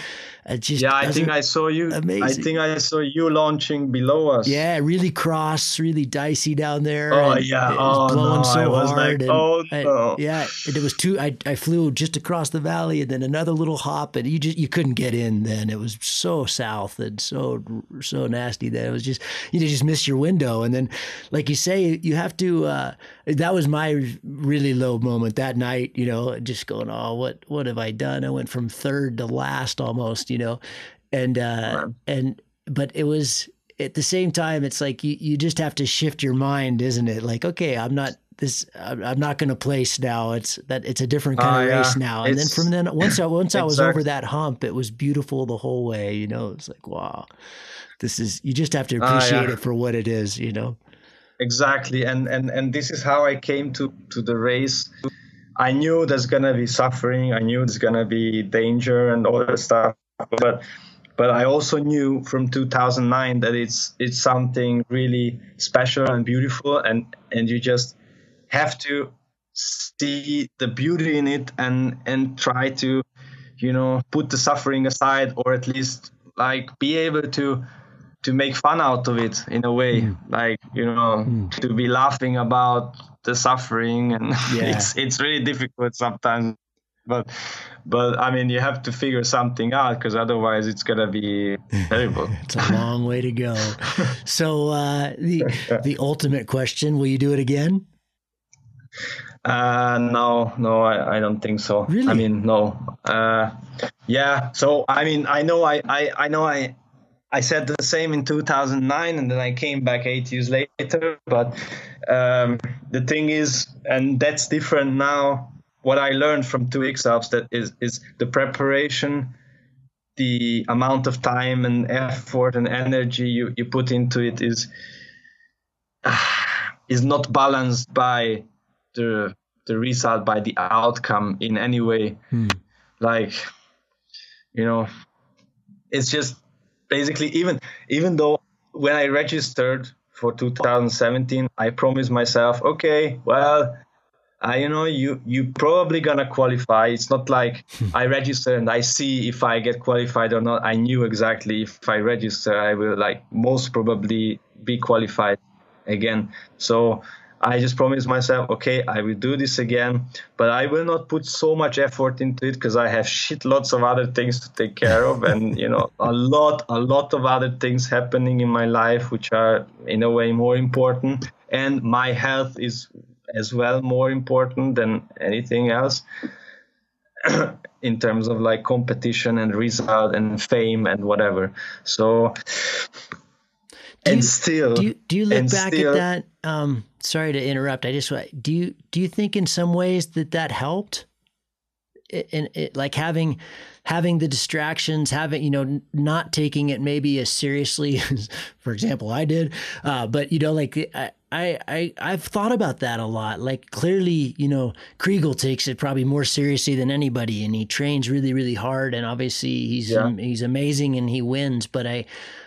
it just yeah, I think I saw you. Amazing. I think I saw you launching below us. Yeah, really cross, really dicey down there. Oh yeah, it was oh blowing no, so I was hard. like, oh I- no. yeah, and it was two. I I flew just across the valley, and then another little hop, and you just you couldn't get in. Then it was so south and so so nasty that it was just you just missed your window. And then, like you say, you have to. Uh, that was my really low moment that night. You know, just going, oh, what what have I done? I went from third to last almost. You know, and uh, and but it was at the same time it's like you, you just have to shift your mind isn't it? Like okay i'm not this i'm I'm not going to place now. It's that it's a different kind Ah, of yeah. race now. And then from then once i once i was over that hump it was beautiful the whole way you know? It's like wow this is you just have to Ah, appreciate yeah. it for what it is you know? Exactly. And and and this is how i came to to the race. I knew there's gonna be suffering. I knew there's gonna be danger and all that stuff. But but i also knew from 2009 that it's it's something really special and beautiful and and you just have to see the beauty in it and and try to you know put the suffering aside or at least like be able to to make fun out of it in a way. Mm. Like you know mm. to be laughing about the suffering and Yeah. it's it's really difficult sometimes but but i mean you have to figure something out because otherwise it's gonna be terrible it's a long way to go so uh the the ultimate question will you do it again Uh, no, no, I, I don't think so. Really? I mean, no. Uh, yeah. So I mean, I know, I, I, I know, I, I said the same in 2009, and then I came back eight years later. But um, the thing is, and that's different now. What I learned from two Alps that is is the preparation, the amount of time and effort and energy you, you put into it is is not balanced by the the result by the outcome in any way. Hmm. Like you know it's just basically even even though when i registered for 2017 i promised myself okay well I, you know you you probably gonna qualify. It's not like hmm. i register and i see if i get qualified or not. I knew exactly if i register i will like most probably be qualified again. So I just promised myself, okay, I will do this again, but I will not put so much effort into it because I have shit lots of other things to take care of, and you know, a lot, a lot of other things happening in my life which are in a way more important, and my health is as well more important than anything else in terms of like competition and result and fame and whatever. So. Do and you- still, do you do you look back still- at that um sorry to interrupt i just do you do you think in some ways that that helped in it like having having the distractions having you know not taking it maybe as seriously as for example i did uh but you know like I, I I I've thought about that a lot. Like clearly, you know, Chrigel takes it probably more seriously than anybody, and he trains really, really hard. And obviously, he's Yeah. um, he's amazing and he wins. But I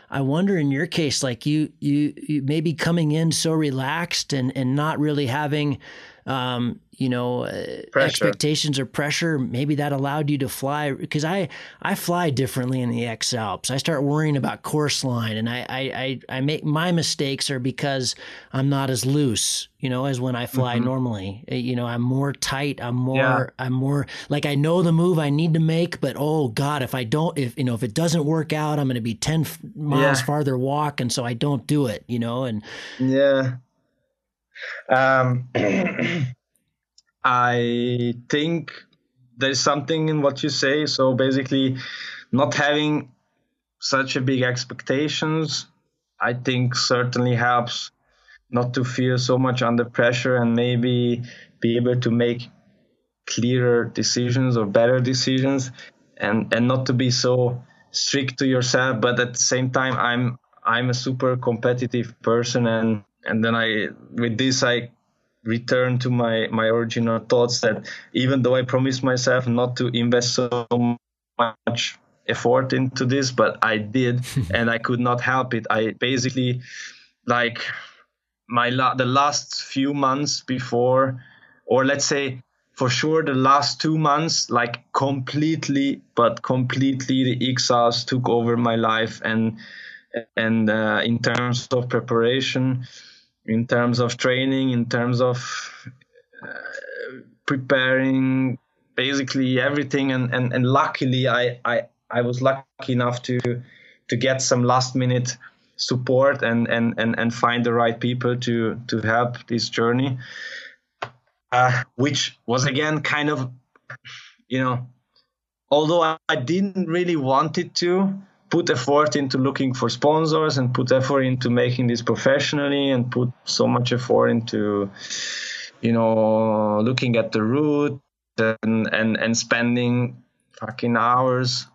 I wonder in your case, like you, you, you maybe coming in so relaxed and, and not really having, um, you know, uh, Pressure. expectations or pressure. Maybe that allowed you to fly because I, I fly differently in the X Alps. I start worrying about course line and I, I, I, I make my mistakes are because I'm not as loose, you know, as when I fly normally. Uh, You know, I'm more tight. I'm more, Yeah. I'm more like I know the move I need to make, but oh God, if I don't, if you know, if it doesn't work out, I'm going to be 10 f- miles Yeah. farther walk. And so I don't do it, you know, and Yeah. Um, I think there's something in what you say. So basically, not having such a big expectations, I think certainly helps not to feel so much under pressure and maybe be able to make clearer decisions or better decisions and and not to be so strict to yourself but at the same time i'm i'm a super competitive person and and then i with this i return to my my original thoughts that even though i promised myself not to invest so much effort into this but i did and i could not help it. I basically like my la- the last few months before or let's say for sure the last two months like completely but completely the X Alps took over my life and and uh, in terms of preparation, in terms of training, in terms of uh, preparing basically everything. And, and, and luckily, I, I, I was lucky enough to to get some last minute support and, and, and, and find the right people to, to help this journey, uh, which was again kind of, you know, although I, I didn't really want it to, put effort into looking for sponsors and put effort into making this professionally and put so much effort into you know looking at the route and and, and spending fucking hours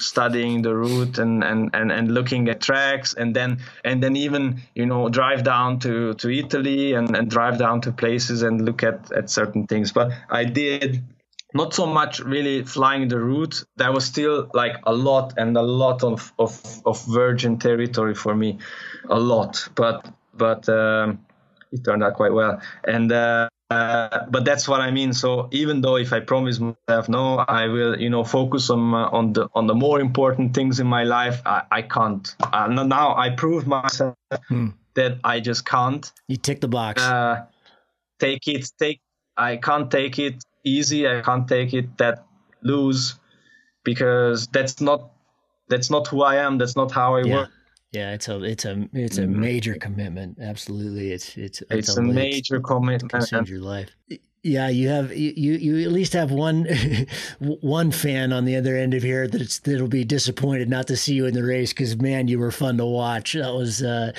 studying the route and, and, and, and looking at tracks and then and then even you know drive down to, to Italy and, and drive down to places and look at, at certain things. But I did not so much really flying the route. That was still like a lot and a lot of, of, of virgin territory for me, a lot. But but um, it turned out quite well. And uh, uh, but that's what I mean. So even though if I promise myself no, I will, you know, focus on uh, on the on the more important things in my life. I, I can't. Uh, now I prove myself hmm. that I just can't. You tick the box. Uh, take it. Take. I can't take it easy. I can't take it that loose because that's not that's not who I am. That's not how I yeah. work. Yeah, it's a it's a it's a mm-hmm. major commitment. Absolutely, it's it's it's, it's a, major commitment. Consumes your life. Yeah, you have you you at least have one one fan on the other end of here that's that'll be disappointed not to see you in the race because man, you were fun to watch. That was uh,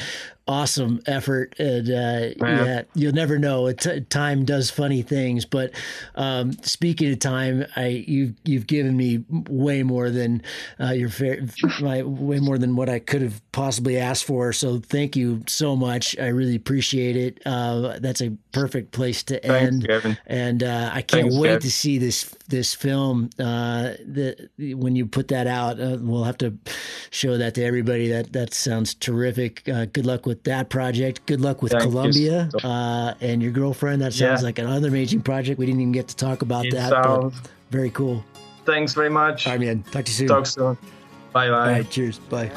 awesome effort and uh, yeah. you'll never know. It, time does funny things but um, speaking of time i you've you've given me way more than uh, your fair my, way more than what i could have possibly asked for so thank you so much. I really appreciate it. Uh, that's a perfect place to end Thanks, and uh, i can't Thanks, wait Kevin. to see this this film uh, the when you put that out. Uh, we'll have to show that to everybody. That that sounds terrific. Good luck with that project. Good luck with Thank Colombia you. uh, and your girlfriend. That sounds yeah. like another amazing project. We didn't even get to talk about it that. Sounds... But very cool. Thanks very much. All right, man. Talk to you soon. Talk soon. Bye bye. All right, cheers. Bye.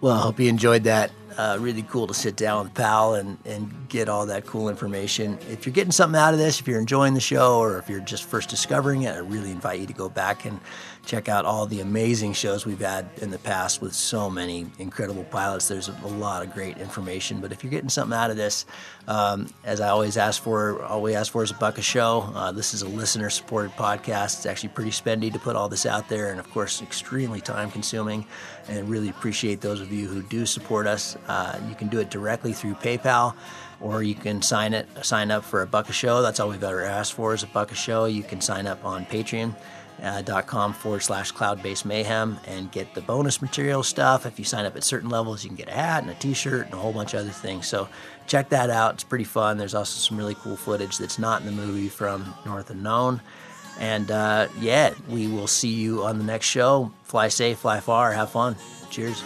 Well, I hope you enjoyed that. Uh, really cool to sit down with Pal and, and get all that cool information. If you're getting something out of this, if you're enjoying the show, or if you're just first discovering it, I really invite you to go back and check out all the amazing shows we've had in the past with so many incredible pilots. There's a lot of great information. But if you're getting something out of this, um, as I always ask for, all we ask for is a buck a show. Uh, this is a listener supported podcast. It's actually pretty spendy to put all this out there, and of course, extremely time consuming. And really appreciate those of you who do support us. Uh, you can do it directly through PayPal or you can sign it sign up for a buck a show that's all we've ever asked for is a buck a show you can sign up on patreon uh, dot com forward slash cloudbasemayhem and get the bonus material stuff. If you sign up at certain levels, you can get a hat and a t shirt and a whole bunch of other things. So check that out. It's pretty fun. There's also some really cool footage that's not in the movie from North of Known. And uh, yeah, we will see you on the next show. Fly safe, fly far, have fun. Cheers.